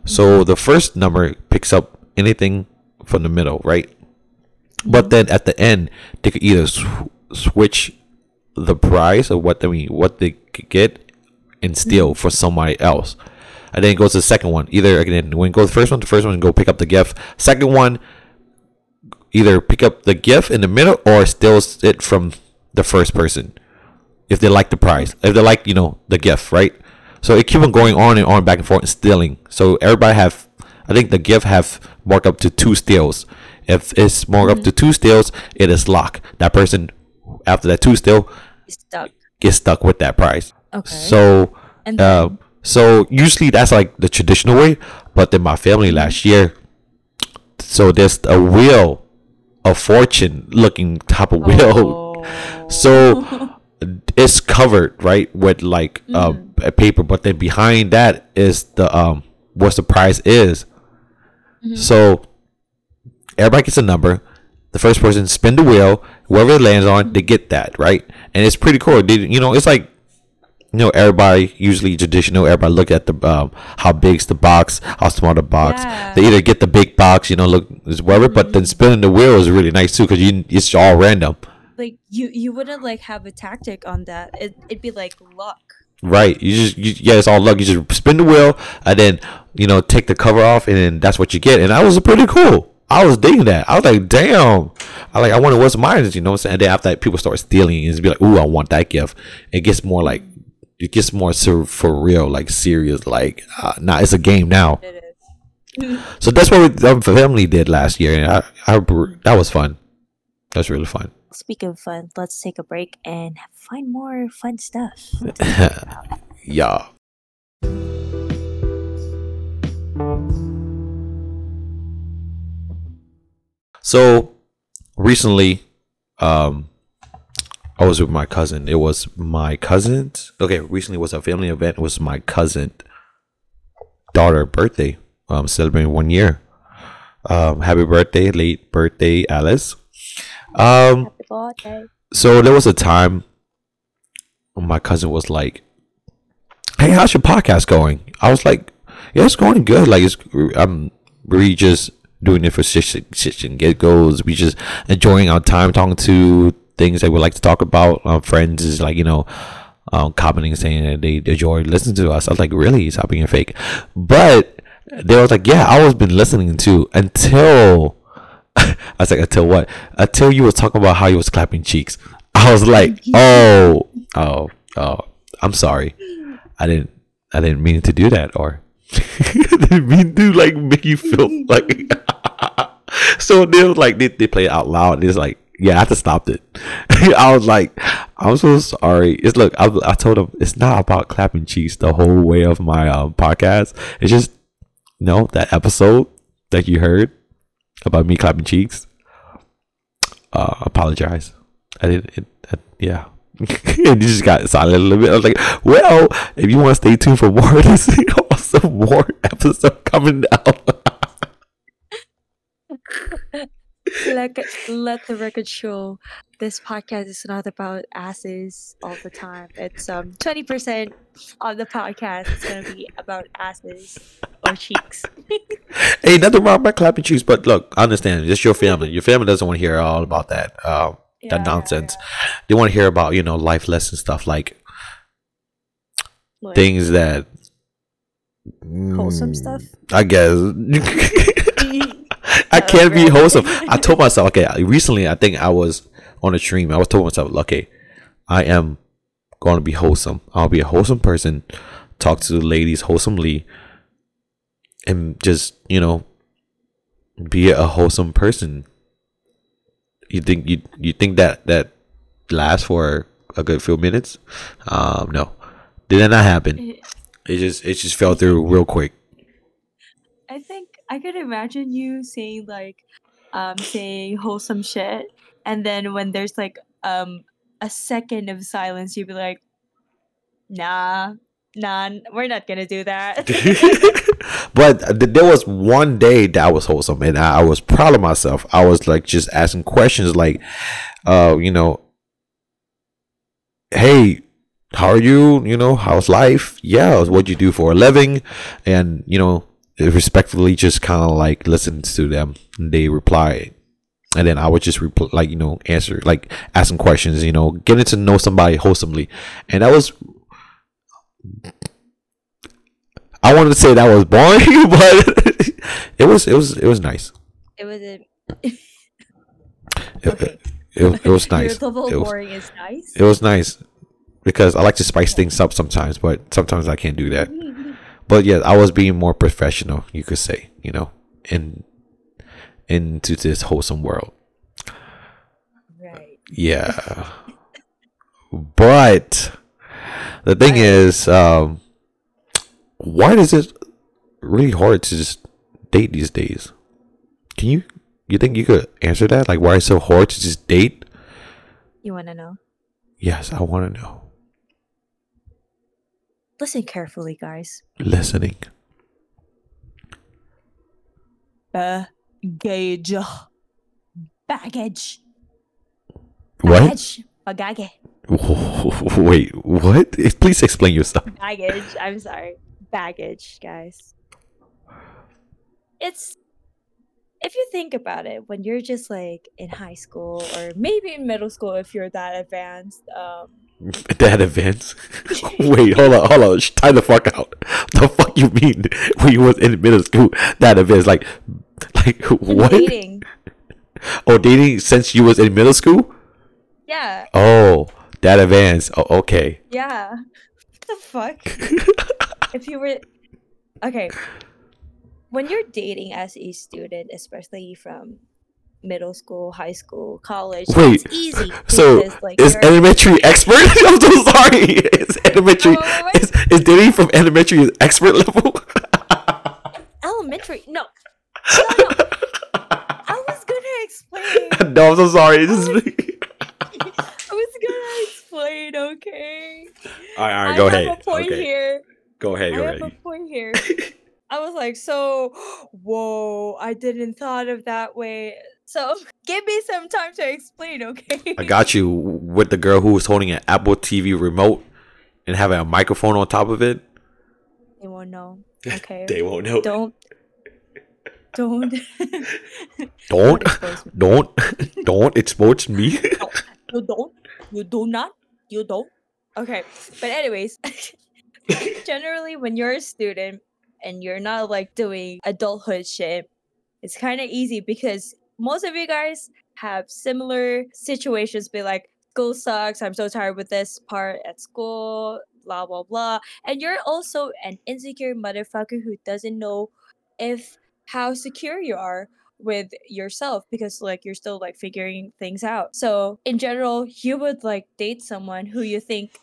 Speaker 3: So the first number picks up anything from the middle, right? But then at the end, they could either sw- switch the price of what they mean what they could get and steal for somebody else. And then it goes to the second one. Either again, when it goes the first one, the first one go pick up the gift. Second one, either pick up the gift in the middle or steal it from the first person if they like the prize if they like you know the gift right so it keep on going on and on back and forth and stealing so everybody have i think the gift have marked up to two steals if it's marked up to two steals it is locked that person after that too still
Speaker 2: Stuck.
Speaker 3: get stuck with that price.
Speaker 2: Okay.
Speaker 3: So
Speaker 2: and
Speaker 3: uh, so usually that's like the traditional way, but then my family last year, so there's a wheel a fortune looking type of wheel.
Speaker 2: Oh.
Speaker 3: So it's covered right with like uh, a paper, but then behind that is the um what the prize is. So everybody gets a number. The first person spin the wheel. Whoever it lands on, they get that right, and it's pretty cool. They, you know, it's like you know, everybody usually traditional. Everybody look at the um, how big's the box, how small the box.
Speaker 2: Yeah.
Speaker 3: They either get the big box, you know, look whatever. But then spinning the wheel is really nice too because you it's all random,
Speaker 2: like you you wouldn't like have a tactic on that. It it'd be like luck.
Speaker 3: right? You just you, yeah, it's all luck. You just spin the wheel and then you know take the cover off and then that's what you get. And that was pretty cool. I was digging that. I was like, damn. I like. I wonder what's mine. is, You know what I'm saying? And then after that, people start stealing and be like, ooh, I want that gift. It gets more like it gets more for real, like serious. Like, uh, nah, it's a game now.
Speaker 2: Is.
Speaker 3: So that's what we, the family did last year, and I, I, that was fun. That's really fun.
Speaker 2: Speaking of fun, let's take a break and find more fun stuff.
Speaker 3: Yeah. So recently, um, I was with my cousin. It was my cousin's. Okay, recently was a family event. It was my cousin daughter birthday. Um, celebrating one year. Um, happy birthday, late birthday, Alice. Um,
Speaker 2: birthday.
Speaker 3: so there was a time when my cousin was like, "Hey, how's your podcast going?" I was like, "Yeah, it's going good. Like, it's I'm really just doing it for shits shits and get goes. We just enjoying our time talking to things that we like to talk about. Our friends is like, you know." Um, commenting saying that they enjoy listening to us. I was like, really? Stop being fake. But they was like, yeah, I was been listening to until I was like, until what? Until you was talking about how you was clapping cheeks. I was like, oh, oh, oh. I'm sorry. I didn't. I didn't mean to do that, or I didn't mean to like make you feel like. so they like, they, they play it out loud. And it's like, yeah, I have to stop it. I was like, I'm so sorry. It's look, I, I told him it's not about clapping cheeks the whole way of my um, podcast. It's just, you know, that episode that you heard about me clapping cheeks. Uh, apologize. I didn't. It, yeah. and you just got silent a little bit. I was like, well, if you want to stay tuned for more this, some more episode coming out.
Speaker 2: Let, let the record show this podcast is not about asses all the time. It's um 20% of the podcast is going to be about asses or cheeks.
Speaker 3: hey, nothing wrong with clapping cheeks, but look, I understand. It's your family. Your family doesn't want to hear all about that. Um,
Speaker 2: Yeah,
Speaker 3: that nonsense. They want to hear about you know life lesson stuff like
Speaker 2: Like,
Speaker 3: things that
Speaker 2: Wholesome
Speaker 3: Mm,
Speaker 2: stuff?
Speaker 3: I guess. I can't be wholesome. I told myself, okay, recently I think I was on a stream. I was told myself, okay, I am going to be wholesome. I'll be a wholesome person, talk to the ladies wholesomely, and just, you know, be a wholesome person. You think you you think that that lasts for a good few minutes? Um, no, did that not happen. It just it just fell through real quick.
Speaker 2: I could imagine you saying like um saying wholesome shit and then when there's like um a second of silence you'd be like nah nah we're not gonna do that
Speaker 3: but th- there was one day that was wholesome and I, I was proud of myself. I was like just asking questions like, uh, you know, hey, how are you? You know, how's life? Yeah, what do you do for a living? And, you know, respectfully just kind of like listen to them. And they reply. And then I would just reply, like, you know, answer, like asking questions, you know, getting to know somebody wholesomely. And that was I wanted to say that was boring, but it was it was it was nice.
Speaker 2: it was a
Speaker 3: It,
Speaker 2: Okay.
Speaker 3: it, it was nice. It was,
Speaker 2: boring is nice
Speaker 3: it was nice because I like to spice things up sometimes, but sometimes I can't do that. But yeah, I was being more professional, you could say, you know, in into this wholesome world.
Speaker 2: right
Speaker 3: Yeah. But the thing is, um, why is it really hard to just date these days? Can you you think you could answer that? Like, why is it so hard to just date?
Speaker 2: You want to know?
Speaker 3: Yes, I want to know.
Speaker 2: Listen carefully, guys.
Speaker 3: Listening.
Speaker 2: Baggage. Baggage.
Speaker 3: What?
Speaker 2: Baggage.
Speaker 3: Wait, what? Please explain yourself.
Speaker 2: Baggage. I'm sorry. Baggage, guys. It's if you think about it, when you're just like in high school or maybe in middle school if you're that advanced, um
Speaker 3: That events. Wait, hold on, hold on. Time the fuck out. The fuck you mean when you was in middle school? That events like, like what?
Speaker 2: dating.
Speaker 3: Oh, dating since you was in middle school?
Speaker 2: Yeah,
Speaker 3: Oh, that events. Oh, okay.
Speaker 2: yeah. What the fuck? if you were okay when you're dating as a student especially from middle school high school college
Speaker 3: Wait,
Speaker 2: it's easy
Speaker 3: So
Speaker 2: because, like
Speaker 3: is elementary expert? I'm so sorry. Is elementary
Speaker 2: oh, wait.
Speaker 3: is, is dating from elementary expert level?
Speaker 2: elementary no no no i was gonna explain
Speaker 3: no, I'm so sorry. This is
Speaker 2: i was gonna explain okay
Speaker 3: all right, all right.
Speaker 2: I
Speaker 3: Go
Speaker 2: have
Speaker 3: ahead.
Speaker 2: a point
Speaker 3: okay,
Speaker 2: here
Speaker 3: go ahead.
Speaker 2: I
Speaker 3: Go
Speaker 2: have a point here. I was like, so, whoa, I didn't thought of that way. So, give me some time to explain, okay?
Speaker 3: I got you with the girl who was holding an Apple TV remote and having a microphone on top of it.
Speaker 2: They won't know. Okay.
Speaker 3: They won't know.
Speaker 2: don't. Don't.
Speaker 3: Don't, don't, don't expose me.
Speaker 2: no, You don't. You do not. You don't. Okay. But anyways, generally when you're a student and you're not like doing adulthood shit, it's kind of easy because most of you guys have similar situations. Be like, school sucks. I'm so tired with this part at school. Blah blah blah. And you're also an insecure motherfucker who doesn't know if how secure you are with yourself because like you're still like figuring things out. So in general, you would like date someone who you think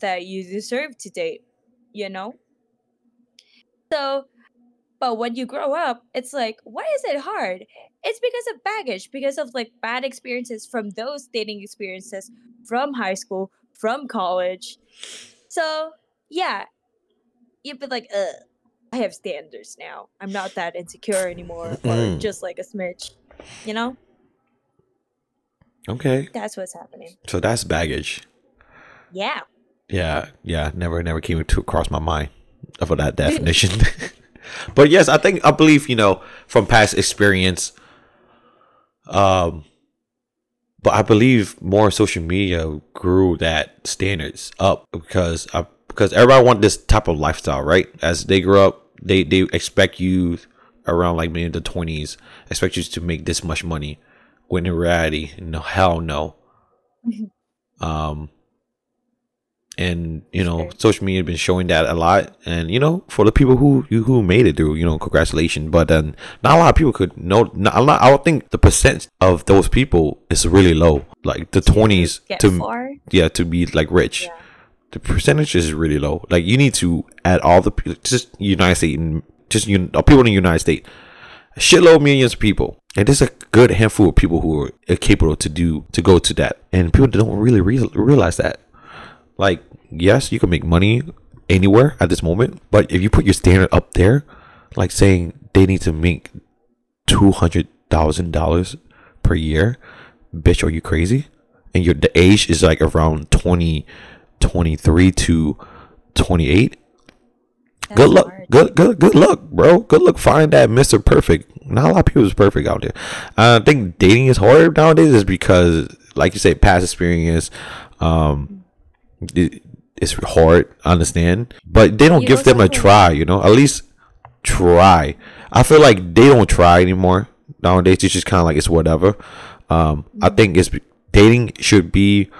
Speaker 2: that you deserve to date, you know? So but when you grow up, it's like, why is it hard? It's because of baggage, because of like bad experiences from those dating experiences from high school, from college. So yeah, you'd be like, ugh, I have standards now. I'm not that insecure anymore, or just like a smidge. You know?
Speaker 3: Okay,
Speaker 2: That's what's happening.
Speaker 3: so that's baggage.
Speaker 2: Yeah.
Speaker 3: Yeah, yeah, never, never came to across my mind of that definition. but yes, I think I believe you know from past experience. Um, but I believe more social media grew that standards up because I because everybody want this type of lifestyle, right? As they grow up, they they expect you around like maybe the twenties, expect you to make this much money. When in reality, no, hell no. um, and you know, social media has been showing that a lot. And you know, for the people who you who made it through, you know, congratulations. But then not a lot of people could know. Not a lot. I don't think the percent of those people is really low. Like the twenties
Speaker 2: Get
Speaker 3: to
Speaker 2: far.
Speaker 3: yeah to be like rich
Speaker 2: Yeah.
Speaker 3: the percentage is really low. Like you need to add all the just United States and just un, uh, people in the United States, a shitload of millions of people, and there's a good handful of people who are capable to do to go to that, and people don't really re- realize that. Like yes, you can make money anywhere at this moment, but if you put your standard up there, like saying they need to make two hundred thousand dollars per year, bitch, are you crazy? And your the age is like around 20, 23 to 28 good luck
Speaker 2: hard.
Speaker 3: good good good luck bro good luck find that mr perfect not a lot of people is perfect out there i think dating is hard nowadays is because like you say past experience um it, it's hard I understand but they don't
Speaker 2: You
Speaker 3: give them a try you know at least try. I feel like they don't try anymore. Nowadays it's just kind of like it's whatever. Um i think it's dating should be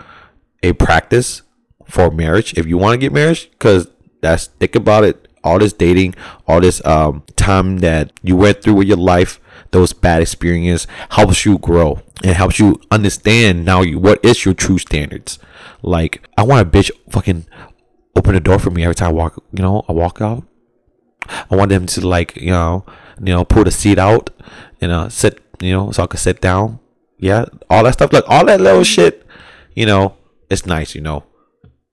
Speaker 3: a practice for marriage. If you want to get married because that's think about it all this dating, all this um time that you went through with your life, those bad experiences helps you grow and helps you understand now you what is your true standards. Like I want a bitch fucking open the door for me every time I walk. You know, I walk out. I want them to like you know you know pull the seat out and uh sit you know so I could sit down. Yeah, all that stuff like all that little shit. You know, it's nice. You know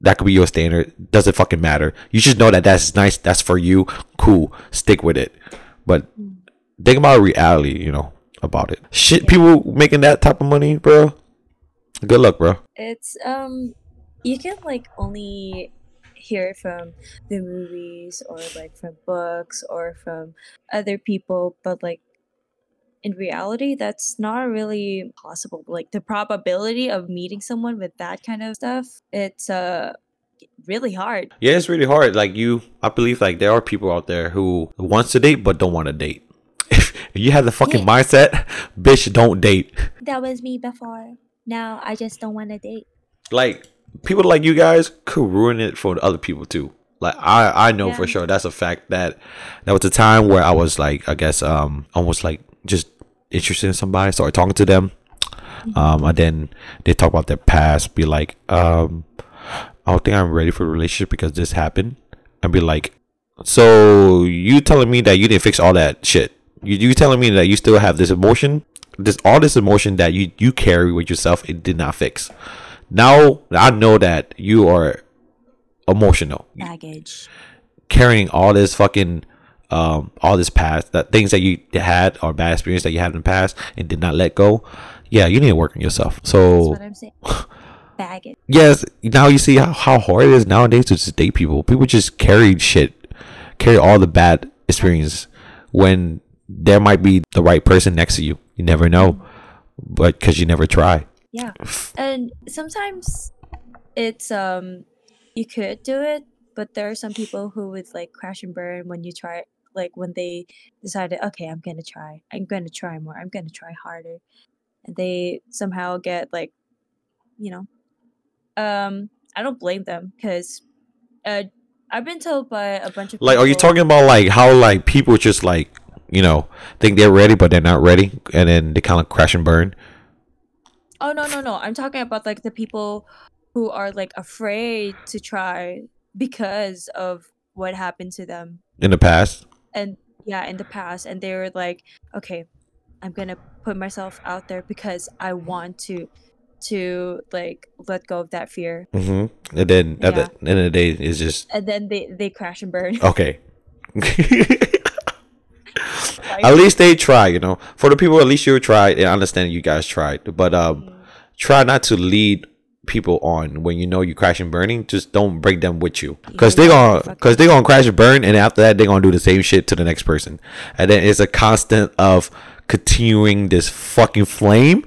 Speaker 3: that could be your standard. Doesn't fucking matter. You just know that that's nice. That's for you. Cool. Stick with it. But think about reality. You know about it. Shit, people making that type of money, bro. Good luck, bro.
Speaker 2: It's um, you can like only hear from the movies or like from books or from other people, but like in reality, that's not really possible. Like the probability of meeting someone with that kind of stuff, it's uh really hard.
Speaker 3: Yeah, it's really hard. Like you, I believe like there are people out there who wants to date but don't want to date. If you have the fucking
Speaker 2: Yeah.
Speaker 3: mindset, bitch, don't date.
Speaker 2: That was me before. Now I just don't want to date.
Speaker 3: Like people like you guys could ruin it for other people too. Like I, I know for sure that's a fact that there was a time where I was like, I guess, um, almost like just interested in somebody, started talking to them. Um, and then they talk about their past, be like, um, I don't think I'm ready for a relationship because this happened, and be like, so you telling me that you didn't fix all that shit? You you telling me that you still have this emotion, this all this emotion that you you carry with yourself, it did not fix. Now I know that you are emotional,
Speaker 2: Baggage.
Speaker 3: carrying all this fucking um all this past that things that you had or bad experience that you had in the past and did not let go. Yeah, you need to work on yourself.
Speaker 2: That's
Speaker 3: So
Speaker 2: what I'm saying. Baggage.
Speaker 3: yes, now you see how, how hard it is nowadays to just date people. People just carry shit, carry all the bad experience when there might be the right person next to you. You never know, but because you never try.
Speaker 2: Yeah. And sometimes it's um you could do it, but there are some people who would like crash and burn when you try like when they decided, okay, I'm gonna try. I'm gonna try more. I'm gonna try harder. And they somehow get like you know um I don't blame them because uh I've been told by a bunch of
Speaker 3: Like, are you talking about like how like people just like you know think they're ready but they're not ready, and then they kind of crash and burn?
Speaker 2: Oh no no no! I'm talking about like the people who are like afraid to try because of what happened to them
Speaker 3: in the past.
Speaker 2: and yeah in the past and they were like okay i'm gonna put myself out there because i want to to like let go of that fear
Speaker 3: hmm And then at
Speaker 2: Yeah.
Speaker 3: the end of the day, it's just
Speaker 2: and then they they crash and burn
Speaker 3: okay. At least they try, you know. For the people, at least you tried. I understand you guys tried, but um, try not to lead people on when you know you crash and burning. Just don't bring them with you, because
Speaker 2: Yeah,
Speaker 3: they gonna because they gonna crash and burn, and after that they gonna do the same shit to the next person, and then it's a constant of continuing this fucking flame,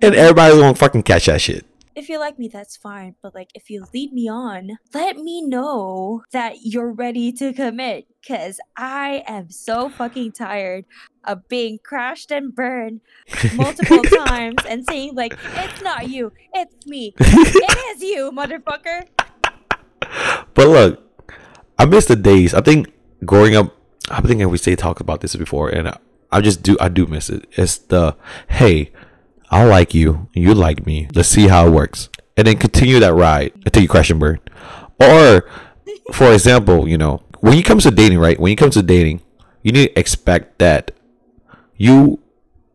Speaker 3: and everybody's gonna fucking catch that shit.
Speaker 2: If you like me that's fine but like if you lead me on let me know that you're ready to commit because i am so fucking tired of being crashed and burned multiple times and saying like it's not you it's me it is you motherfucker
Speaker 3: But look, I miss the days. I think growing up, I think we say talked about this before, and I, I just do. I do miss it. It's the hey, I like you, you like me. Let's see how it works, and then continue that ride until you crash and burn. Or, for example, you know, when it comes to dating, right? When it comes to dating, you need to expect that you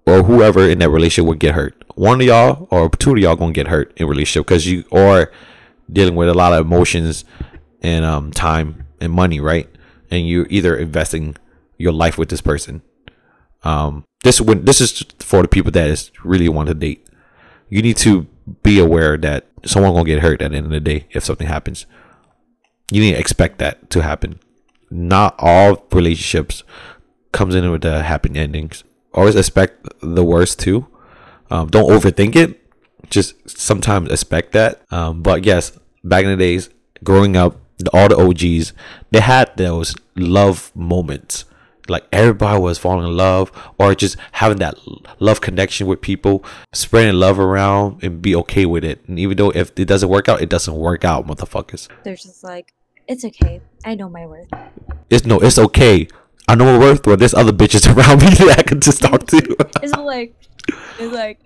Speaker 3: or whoever in that relationship would get hurt. One of y'all or two of y'all gonna get hurt in relationship because you are dealing with a lot of emotions and um time and money, right? And you're either investing your life with this person. Um, this when this is for the people that is really want to date. You need to be aware that someone gonna get hurt at the end of the day if something happens. You need to expect that to happen. Not all relationships comes in with the happy endings. Always expect the worst too. Um, don't overthink it. Just sometimes expect that. Um, but yes, back in the days, growing up, all the OGs, they had those love moments. Like everybody was falling in love, or just having that love connection with people, spreading love around and be okay with it. And even though if it doesn't work out, it doesn't work out, motherfuckers.
Speaker 2: they're just like It's okay. I know my worth.
Speaker 3: It's no, it's okay. I know my worth, but there's other bitches around me that I can just talk to.
Speaker 2: It's like, it's like,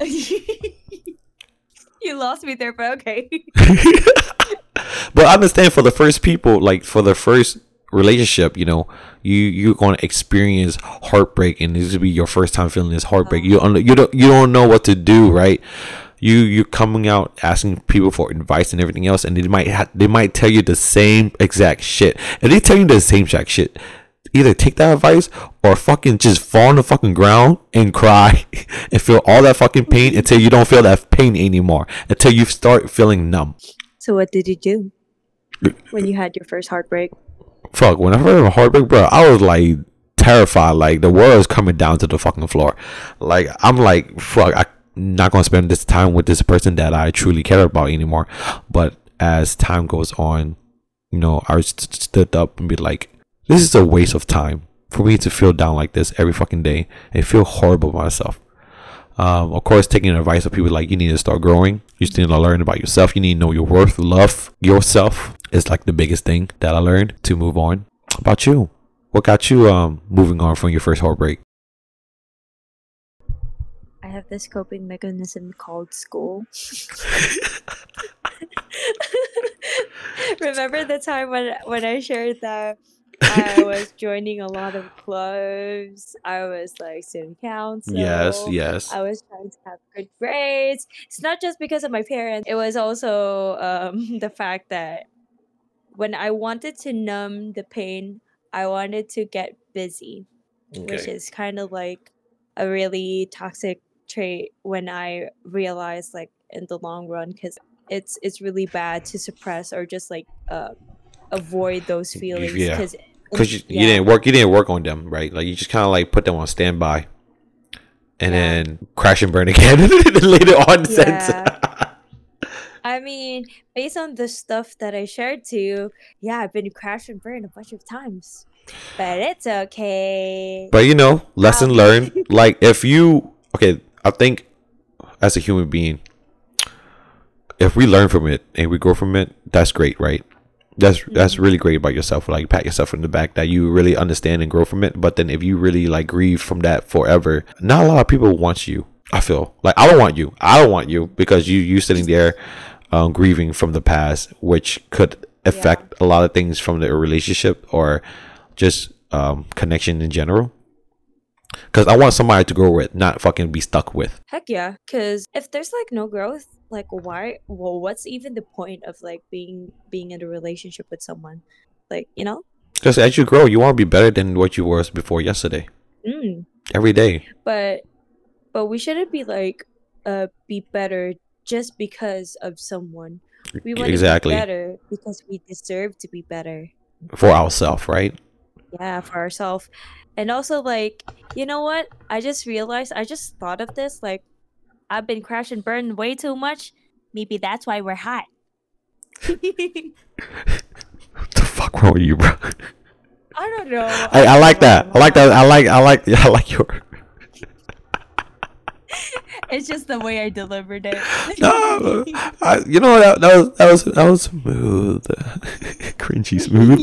Speaker 2: you lost me there, but okay.
Speaker 3: but I understand for the first people, like for the first relationship, you know, you you're going to experience heartbreak, and this will be your first time feeling this heartbreak. You un- you don't you don't know what to do, right? You you're coming out asking people for advice and everything else, and they might ha- they might tell you the same exact shit, and they tell you the same exact shit. Either take that advice or fucking just fall on the fucking ground and cry and feel all that fucking pain until you don't feel that pain anymore. Until you start feeling numb.
Speaker 2: So what did you do when you had your first heartbreak?
Speaker 3: Fuck, when I heard of heartbreak, bro, I was like terrified. Like the world is coming down to the fucking floor. Like I'm like, fuck, I'm not gonna spend this time with this person that I truly care about anymore. But as time goes on, you know, I st- stood up and be like, this is a waste of time for me to feel down like this every fucking day and feel horrible myself. Um, of course, taking advice of people like you need to start growing. You just need to learn about yourself. You need to know your worth, love yourself is like the biggest thing that I learned to move on. How about you? What got you um moving on from your first heartbreak?
Speaker 2: I have this coping mechanism called school. Remember the time when when I shared that I was joining a lot of clubs. I was like student council.
Speaker 3: Yes, yes.
Speaker 2: I was trying to have good grades. It's not just because of my parents. It was also um, the fact that when I wanted to numb the pain, I wanted to get busy, which is kind of like a really toxic trait when I realized like in the long run because it's it's really bad to suppress or just like uh, avoid those feelings
Speaker 3: Yeah.
Speaker 2: Because
Speaker 3: you, you didn't work, you didn't work on them, right? Like you just kind of like put them on standby, and
Speaker 2: Yeah.
Speaker 3: then crash and burn again later on. Since
Speaker 2: I mean, based on the stuff that I shared to you, yeah, I've been crash and burn a bunch of times. But it's okay.
Speaker 3: But you know, lesson
Speaker 2: Um,
Speaker 3: learned. Like if you okay, I think as a human being, if we learn from it and we grow from it, that's great, right? That's that's really great about yourself. Like pat yourself in the back that you really understand and grow from it. But then if you really like grieve from that forever, not a lot of people want you. I feel like I don't want you. I don't want you because you you sitting there um, grieving from the past, which could affect a lot of things from the relationship or just um, connection in general. Because I want somebody to grow with, not fucking be stuck with.
Speaker 2: Heck yeah, because if there's like no growth, like why? Well, what's even the point of like being being in a relationship with someone? Like you know,
Speaker 3: Because as you grow, you want to be better than what you were before yesterday.
Speaker 2: mm.
Speaker 3: Every day.
Speaker 2: but but we shouldn't be like uh be better just because of someone. We want
Speaker 3: Exactly.
Speaker 2: to be better because we deserve to be better.
Speaker 3: For ourselves, right?
Speaker 2: yeah for ourselves and also like you know what i just realized i just thought of this like i've been crash and burn way too much maybe that's why we're hot
Speaker 3: What the fuck wrong with you, bro?
Speaker 2: i don't know
Speaker 3: I, I like that. I like that. I like. I like. I like your.
Speaker 2: it's just the way i delivered it
Speaker 3: No, I, you know that, that was that was that was smooth, cringy smooth.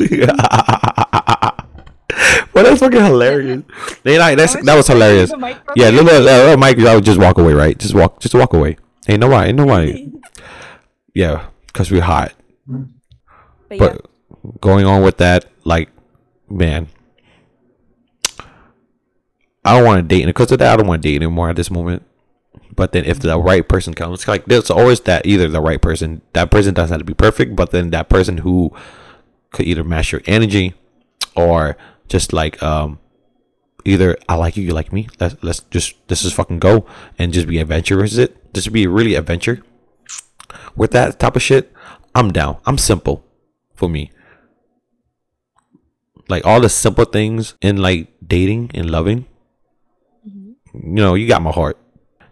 Speaker 3: Well, that's fucking hilarious. They like that's that was hilarious. Yeah, little, little, little Mike, I would just walk away, right? Just walk, just walk away. Ain't nobody, ain't nobody. Yeah, cause we're hot.
Speaker 2: but, yeah,
Speaker 3: going on with that, like, man, I don't want to date because of that. I don't want to date anymore at this moment. But then, if the right person comes, it's like there's always that either the right person, that person doesn't have to be perfect, but then that person who could either match your energy or just like um either I like you, you like me. Let's let's just let's just fucking go and just be adventurous. It just be really adventure with that type of shit. I'm down. I'm simple for me. Like all the simple things in like dating and loving.
Speaker 2: Mhm.
Speaker 3: You know, you got my heart.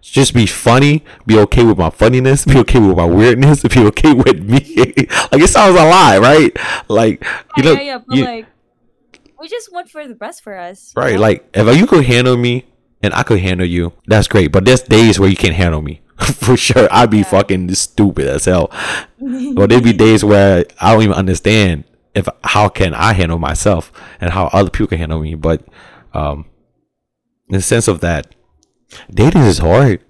Speaker 3: Just be funny, be okay with my funniness, be okay with my weirdness, be okay with me. like it sounds a lot, right? Like you
Speaker 2: yeah,
Speaker 3: know,
Speaker 2: yeah, yeah, but
Speaker 3: you-
Speaker 2: like we just want for the best for us you
Speaker 3: right?
Speaker 2: know?
Speaker 3: Like if you could handle me and I could handle you, that's great. But there's days where you can't handle me. for sure. I'd be
Speaker 2: Yeah.
Speaker 3: fucking stupid as hell. Or there'd be days where I don't even understand if how can I handle myself and how other people can handle me. But um, in the sense of that, dating is hard.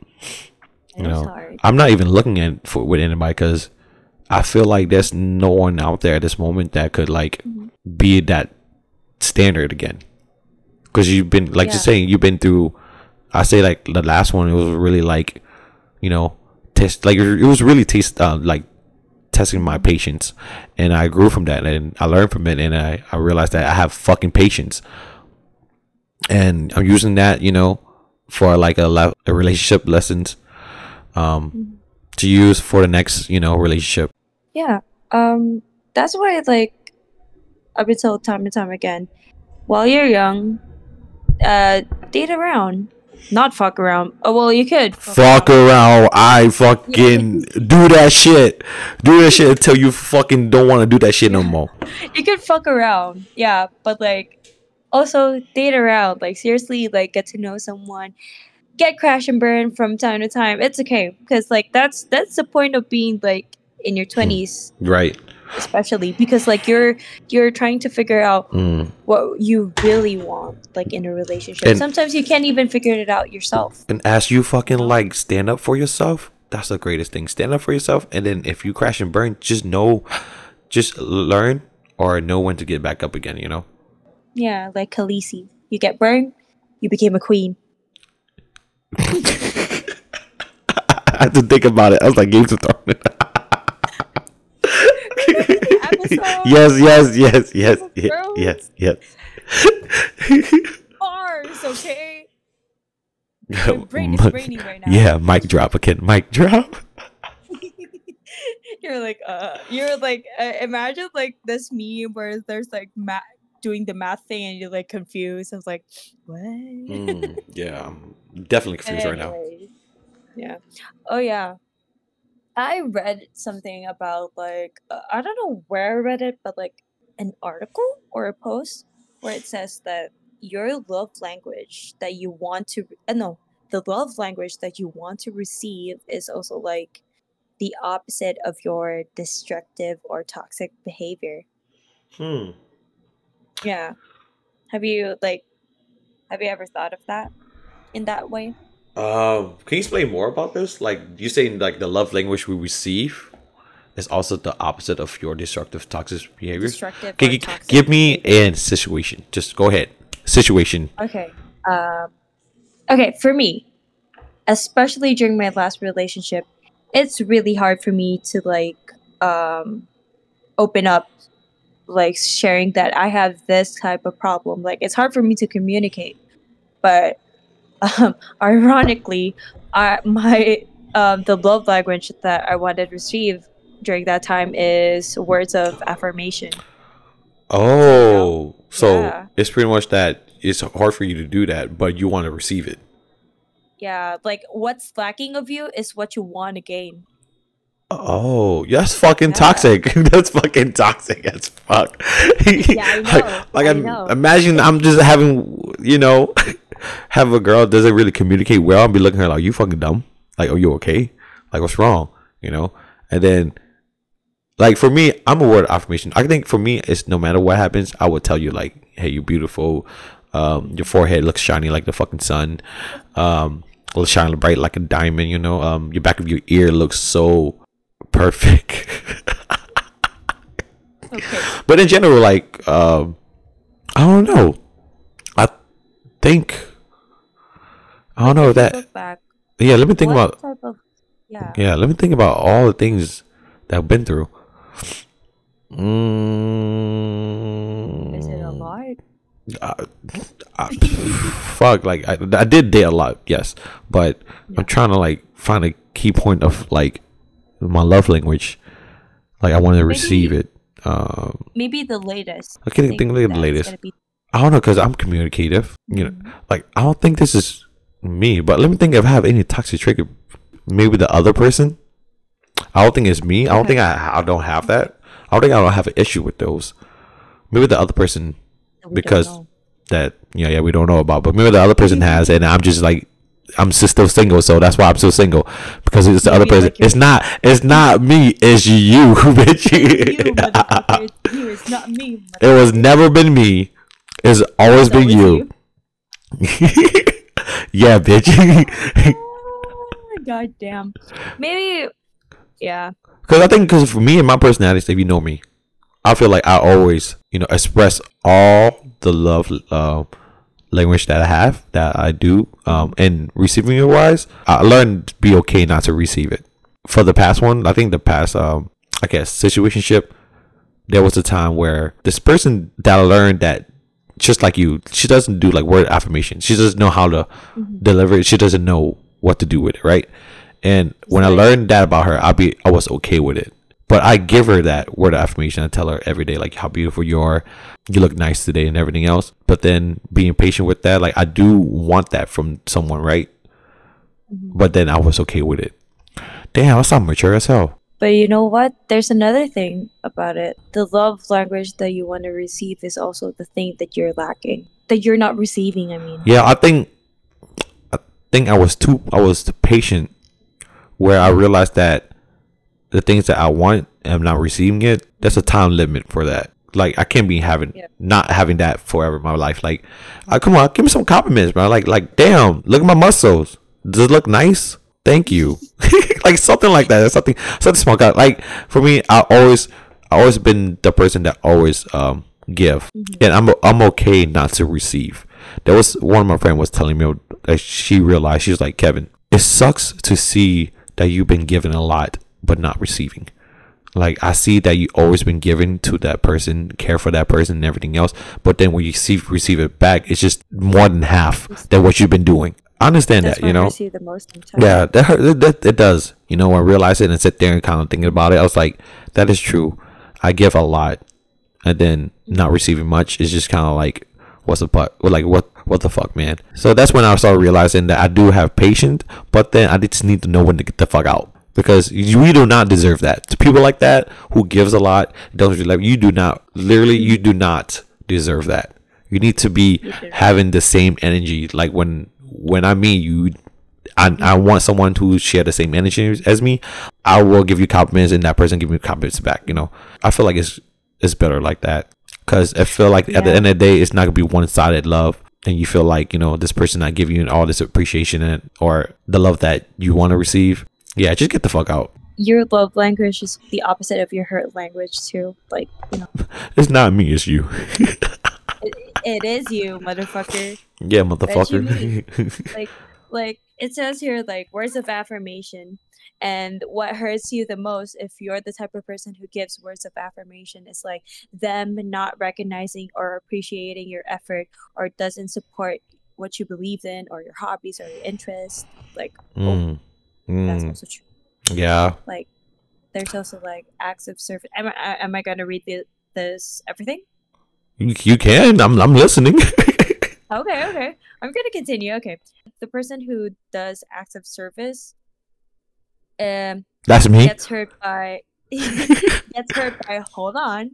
Speaker 3: You know,
Speaker 2: hard.
Speaker 3: I'm not even looking at for with anybody because I feel like there's no one out there at this moment that could like
Speaker 2: Mm-hmm.
Speaker 3: be that standard again. Because you've been like just saying you've been through. I say like the last one it was really like, you know, test like it was really taste uh, like testing my patience, and I grew from that and I learned from it and I I realized that I have fucking patience, and I'm using that you know for like a, a relationship lessons, um, to use for the next you know relationship.
Speaker 2: Yeah. Um that's why like I've been told time and time again, while you're young, uh date around. Not fuck around. Oh well you could
Speaker 3: Fuck around, I fucking do that shit, do that shit until you fucking don't want to do that shit no more.
Speaker 2: You could fuck around. Yeah, but like also date around. Like seriously, like get to know someone. Get crash and burn from time to time. It's okay. Because like that's that's the point of being like in your twenties
Speaker 3: Right.
Speaker 2: Especially because like you're you're trying to figure out
Speaker 3: Mm.
Speaker 2: what you really want like in a relationship
Speaker 3: And-
Speaker 2: sometimes you can't even figure it out yourself
Speaker 3: And as you fucking like stand up for yourself, that's the greatest thing. Stand up for yourself, and then if you crash and burn, just know, just learn or know when to get back up again. You know.
Speaker 2: yeah like khaleesi you get burned you became a queen
Speaker 3: I had to think about it. I was like Games of Thrones.
Speaker 2: Episode
Speaker 3: yes, yes, yes, yes, yes, yes, yes.
Speaker 2: bars okay my brain is raining right now
Speaker 3: Yeah, mic drop again. Mic drop.
Speaker 2: you're like uh you're like uh, imagine like this meme where there's like math doing the math thing and you're like confused i was like what
Speaker 3: Mm, yeah, I'm definitely confused right now.
Speaker 2: Yeah. Oh yeah. I read something about like uh, I don't know where I read it, but like an article or a post where it says that your love language that you want to uh, no the love language that you want to receive is also like the opposite of your destructive or toxic behavior.
Speaker 3: Hmm.
Speaker 2: Yeah. Have you like have you ever thought of that in that way?
Speaker 3: Um, can you explain more about this? Like you saying, like the love language we receive is also the opposite of your destructive, toxic behaviors.
Speaker 2: Destructive
Speaker 3: Okay,
Speaker 2: toxic
Speaker 3: give me a situation. Just go ahead. Situation.
Speaker 2: Okay. Um, okay, for me, especially during my last relationship, it's really hard for me to like um, open up, like sharing that I have this type of problem. Like it's hard for me to communicate, but um, ironically, I my um, the love language that I wanted to receive during that time is words of affirmation.
Speaker 3: Oh, so
Speaker 2: Yeah.
Speaker 3: it's pretty much that it's hard for you to do that, but you want to receive it.
Speaker 2: Yeah, like what's lacking of you is what you want to gain.
Speaker 3: Oh, that's fucking
Speaker 2: Yeah.
Speaker 3: toxic. that's fucking toxic as fuck.
Speaker 2: Yeah, I know.
Speaker 3: like, like
Speaker 2: I
Speaker 3: I'm-
Speaker 2: know.
Speaker 3: imagine I'm just having, you know, have a girl doesn't really communicate well and be looking at her like, you fucking dumb. Like, are you okay? Like, what's wrong? You know? And then, like, for me, I'm a word of affirmation. I think for me, it's no matter what happens, I will tell you, like, hey, you're beautiful. Um, your forehead looks shiny like the fucking sun. Um, looks shiny bright like a diamond, you know? Um, your back of your ear looks so perfect.
Speaker 2: Okay.
Speaker 3: but in general, like, um, I don't know. I think I don't know that.
Speaker 2: Back.
Speaker 3: Yeah, let me think about.
Speaker 2: of yeah.
Speaker 3: Yeah, let me think about all the things that I've been through. Mm,
Speaker 2: Is it a lot?
Speaker 3: I, I- fuck, like I, I did date a lot, yes, but I'm trying to like find a key point of like my love language. Like I want to receive it. Um,
Speaker 2: Maybe the latest.
Speaker 3: I can't
Speaker 2: thing
Speaker 3: think of the latest.
Speaker 2: be-
Speaker 3: I don't know because I'm communicative. You know,
Speaker 2: Mhm.
Speaker 3: like I don't think this is me, but let me think if I have any toxic trigger. Maybe the other person. I don't think it's me. I don't think I, I don't have that. I don't think I don't have an issue with those. Maybe the other person
Speaker 2: we
Speaker 3: because that yeah yeah we don't know about, but maybe the other person has, and I'm just like I'm still single, so that's why I'm still single because it's the other person.
Speaker 2: like
Speaker 3: it's not. It's not me. It's you, bitch.
Speaker 2: you, motherfucker. It's you. It's not me.
Speaker 3: it was never been me. It's always
Speaker 2: It's
Speaker 3: been
Speaker 2: always
Speaker 3: you. yeah, bitch.
Speaker 2: Oh, God damn. Maybe. Yeah.
Speaker 3: Because I think because for me and my personality, if you know me, I feel like I always, you know, express all the love uh, language that I have, that I do, um, and receiving it wise, I learned to be okay not to receive it. For the past one, I think the past, um, I guess, situationship, there was a time where this person that I learned that just like you, she doesn't do like word affirmation. She doesn't know how to mm-hmm. deliver it. She doesn't know what to do with it, right? And when I learned that about her, I'll be I was okay with it. But I give her that word of affirmation. I tell her every day like how beautiful you are, you look nice today, and everything else. But then being patient with that, like I do want that from someone, right? Mm-hmm. But then I was okay with it. Damn, I sound mature as hell.
Speaker 2: But you know what? There's another thing about it. The love language that you want to receive is also the thing that you're lacking. That you're not receiving, I mean.
Speaker 3: Yeah, I think I think I was too I was too patient where I realized that the things that I want and I'm not receiving it, there's a time limit for that. Like I can't be having
Speaker 2: Yeah.
Speaker 3: not having that forever in my life. Like, uh, come on, give me some compliments, bro. Like, like, damn, look at my muscles. Does it look nice? Thank you. like something like that. That's something something small. God, Like for me, I always I always been the person that always um give, and I'm I'm okay not to receive. There was one of my friend was telling me that she realized she was like Kevin. It sucks to see that you've been given a lot but not receiving. Like I see that you always been giving to that person, care for that person, and everything else. But then when you see receive it back, it's just more than half than what you've been doing. I understand
Speaker 2: That's
Speaker 3: that, you know.
Speaker 2: hurts you the most.
Speaker 3: Yeah, that, hurt, that, it does. You know, when I realized it and sit there and kind of thinking about it, I was like, that is true. I give a lot, and then not mm-hmm. receiving much is just kind of like, what's the fuck? Like what? What the fuck, man? So that's when I started realizing that I do have patience, but then I just need to know when to get the fuck out because you, we do not deserve that. To people like that who gives a lot, don't really like you do not. Literally, you do not deserve that. You need to be having the same energy. Like when when I mean you, I, I want someone to share the same energy as- me. I will give you compliments, and that person give me compliments back. You know, I feel like it's it's better like that because I feel like at the end of the day, it's not gonna be one sided love, and you feel like you know this person not giving you all this appreciation and or the love that you want to receive. Yeah, just get the fuck out.
Speaker 2: Your love language is the opposite of your hurt language too. Like, you know.
Speaker 3: It's not me, it's you.
Speaker 2: it, is you, motherfucker.
Speaker 3: yeah, motherfucker.
Speaker 2: like like it says here like words of affirmation. And what hurts you the most if you're the type of person who gives words of affirmation is like them not recognizing or appreciating your effort or doesn't support what you believe in or your hobbies or your interests. Like
Speaker 3: Mm,
Speaker 2: that's
Speaker 3: mm,
Speaker 2: also true.
Speaker 3: Yeah.
Speaker 2: like there's also like acts of service. Am i am i gonna read the, this everything
Speaker 3: You, you can. I'm I'm listening.
Speaker 2: Okay, okay. I'm gonna continue. Okay. The person who does acts of service um
Speaker 3: That's me.
Speaker 2: gets hurt by gets hurt by hold on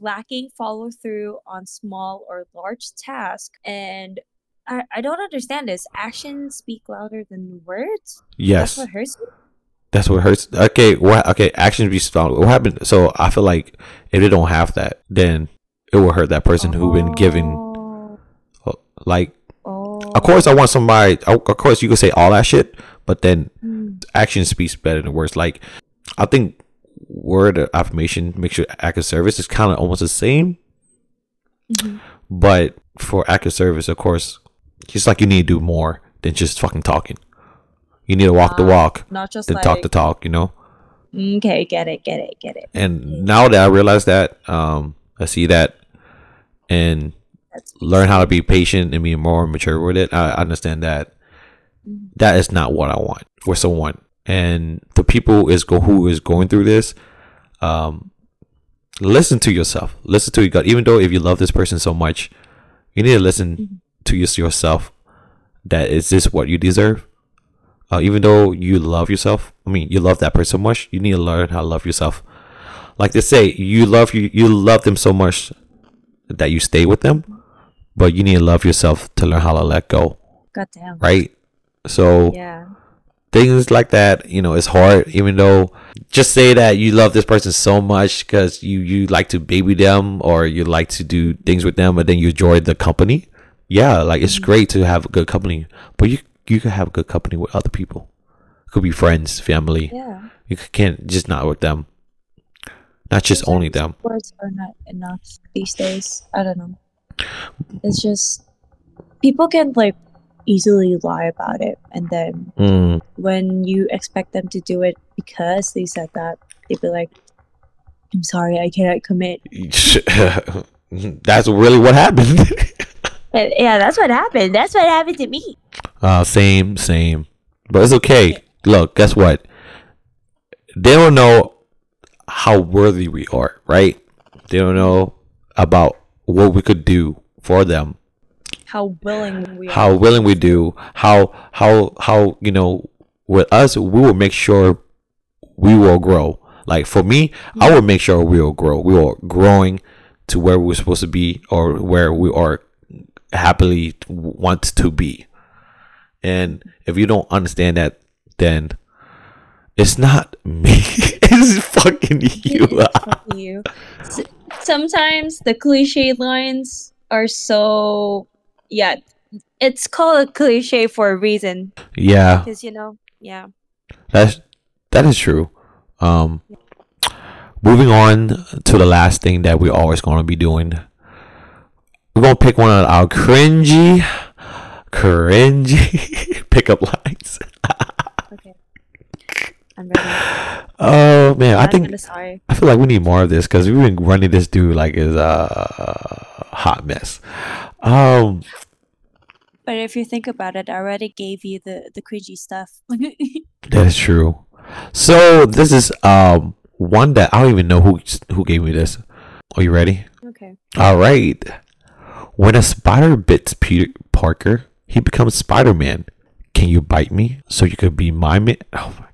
Speaker 2: lacking follow through on small or large tasks and I, I don't understand this. Actions speak louder than words.
Speaker 3: Yes.
Speaker 2: That's what hurts you.
Speaker 3: That's what hurts. Okay, what? Okay, actions be strong. What happened? So I feel like if they don't have that, then it will hurt that person who been giving.
Speaker 2: Oh,
Speaker 3: Like, of course, I want somebody. Of course, you can say all that shit, but then
Speaker 2: Mm,
Speaker 3: action speaks better than words. Like, I think word of affirmation makes your act of service is kind of almost the same,
Speaker 2: mhm.
Speaker 3: but for act of service, of course, just like you need to do more than just fucking talking. You need to walk the
Speaker 2: Ah,
Speaker 3: walk,
Speaker 2: Not just
Speaker 3: then
Speaker 2: like
Speaker 3: talk the talk. You know.
Speaker 2: Okay, get it, get it, get it.
Speaker 3: and now that I realize that, um, I see that, and learn how to be patient and be more mature with it. I understand that
Speaker 2: Mhm.
Speaker 3: that is not what I want for someone, and the people is go who is going through this. Um, listen to yourself. Listen to your gut. Even though if you love this person so much, you need to listen
Speaker 2: Mhm.
Speaker 3: to your, yourself. That is this what you deserve? Uh, even though you love yourself, I mean, you love that person so much, you need to learn how to love yourself. Like they say, you love you, you love them so much that you stay with them, but you need to love yourself to learn how to let go,
Speaker 2: goddamn.
Speaker 3: right? So
Speaker 2: Yeah.
Speaker 3: things like that, you know, it's hard. Even though, just say that you love this person so much because you you like to baby them or you like to do things with them, but then you enjoy the company. Yeah, like it's mm-hmm. great to have good company, but you you can have good company with other people. Could be friends, family.
Speaker 2: Yeah.
Speaker 3: You can't just not with them. Not just only them.
Speaker 2: Words are not enough these days. I don't know. It's just people can like easily lie about it, and then
Speaker 3: Mm.
Speaker 2: when you expect them to do it because they said that, they'd be like, "I'm sorry, I cannot commit."
Speaker 3: That's really what happened.
Speaker 2: Yeah, that's what happened. That's what happened to me.
Speaker 3: Uh, same, same. But it's okay. Look, guess what? They don't know how worthy we are, right? They don't know about what we could do for them,
Speaker 2: How willing we are.
Speaker 3: how willing we do, how how how you know with us we will make sure we will grow. Like for me, I will make sure we will grow. We are growing to where we're supposed to be or where we are happily want to be. And if you don't understand that, then it's not me. it's fucking you.
Speaker 2: It's fucking you. Sometimes the cliche lines are so yeah. It's called a cliche for a reason
Speaker 3: yeah,
Speaker 2: because you know yeah.
Speaker 3: that's that is true. Um, moving on to the last thing that we're always going to be doing. We're gonna pick one of our cringy, cringy pickup lines.
Speaker 2: Okay. I'm ready.
Speaker 3: Oh man, I think. I feel like we need more of this because we've been running this dude like is a hot mess. Um,
Speaker 2: But if you think about it, I already gave you the the cringy stuff.
Speaker 3: that is true. So this is um one that I don't even know who who gave me this. Are you ready?
Speaker 2: okay.
Speaker 3: All right. When a spider bits Peter Parker, he becomes Spider Man. Can you bite me so you could be my man? Oh my!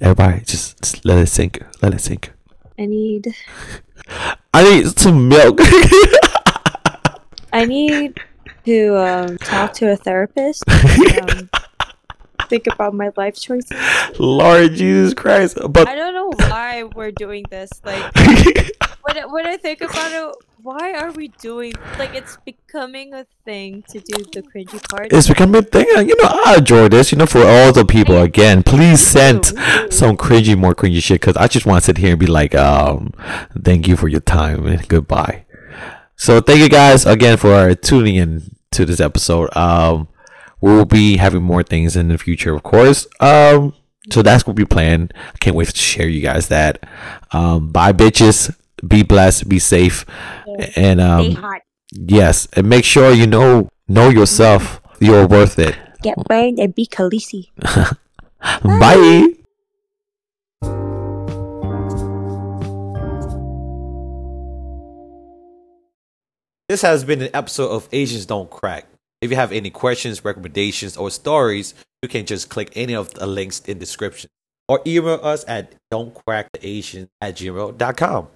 Speaker 3: Everybody, just, just let it sink. Let it sink.
Speaker 2: I need
Speaker 3: I need some milk.
Speaker 2: I need to um, talk to a therapist. and, Um, think about my life choices.
Speaker 3: Lord Jesus Christ! But
Speaker 2: I don't know why we're doing this. Like when I, when I think about it, why are we doing like it's becoming a thing to do the cringy part?
Speaker 3: it's becoming a thing. You know, I enjoy this. You know, for all the people again, please send some cringy, more cringy shit because I just want to sit here and be like, um, thank you for your time and goodbye. So thank you guys again for tuning in to this episode. Um, we will be having more things in the future, of course. Um, so that's what we plan. I can't wait to share you guys that. Um, bye, bitches. Be blessed. Be safe. And um, yes, and make sure you know know yourself. You're worth it.
Speaker 2: Get burned and be Khaleesi.
Speaker 3: Bye. This has been an episode of Asians Don't Crack. If you have any questions, recommendations, or stories, you can just click any of the links in description or email us at don'tcracktheasian at gmail.com.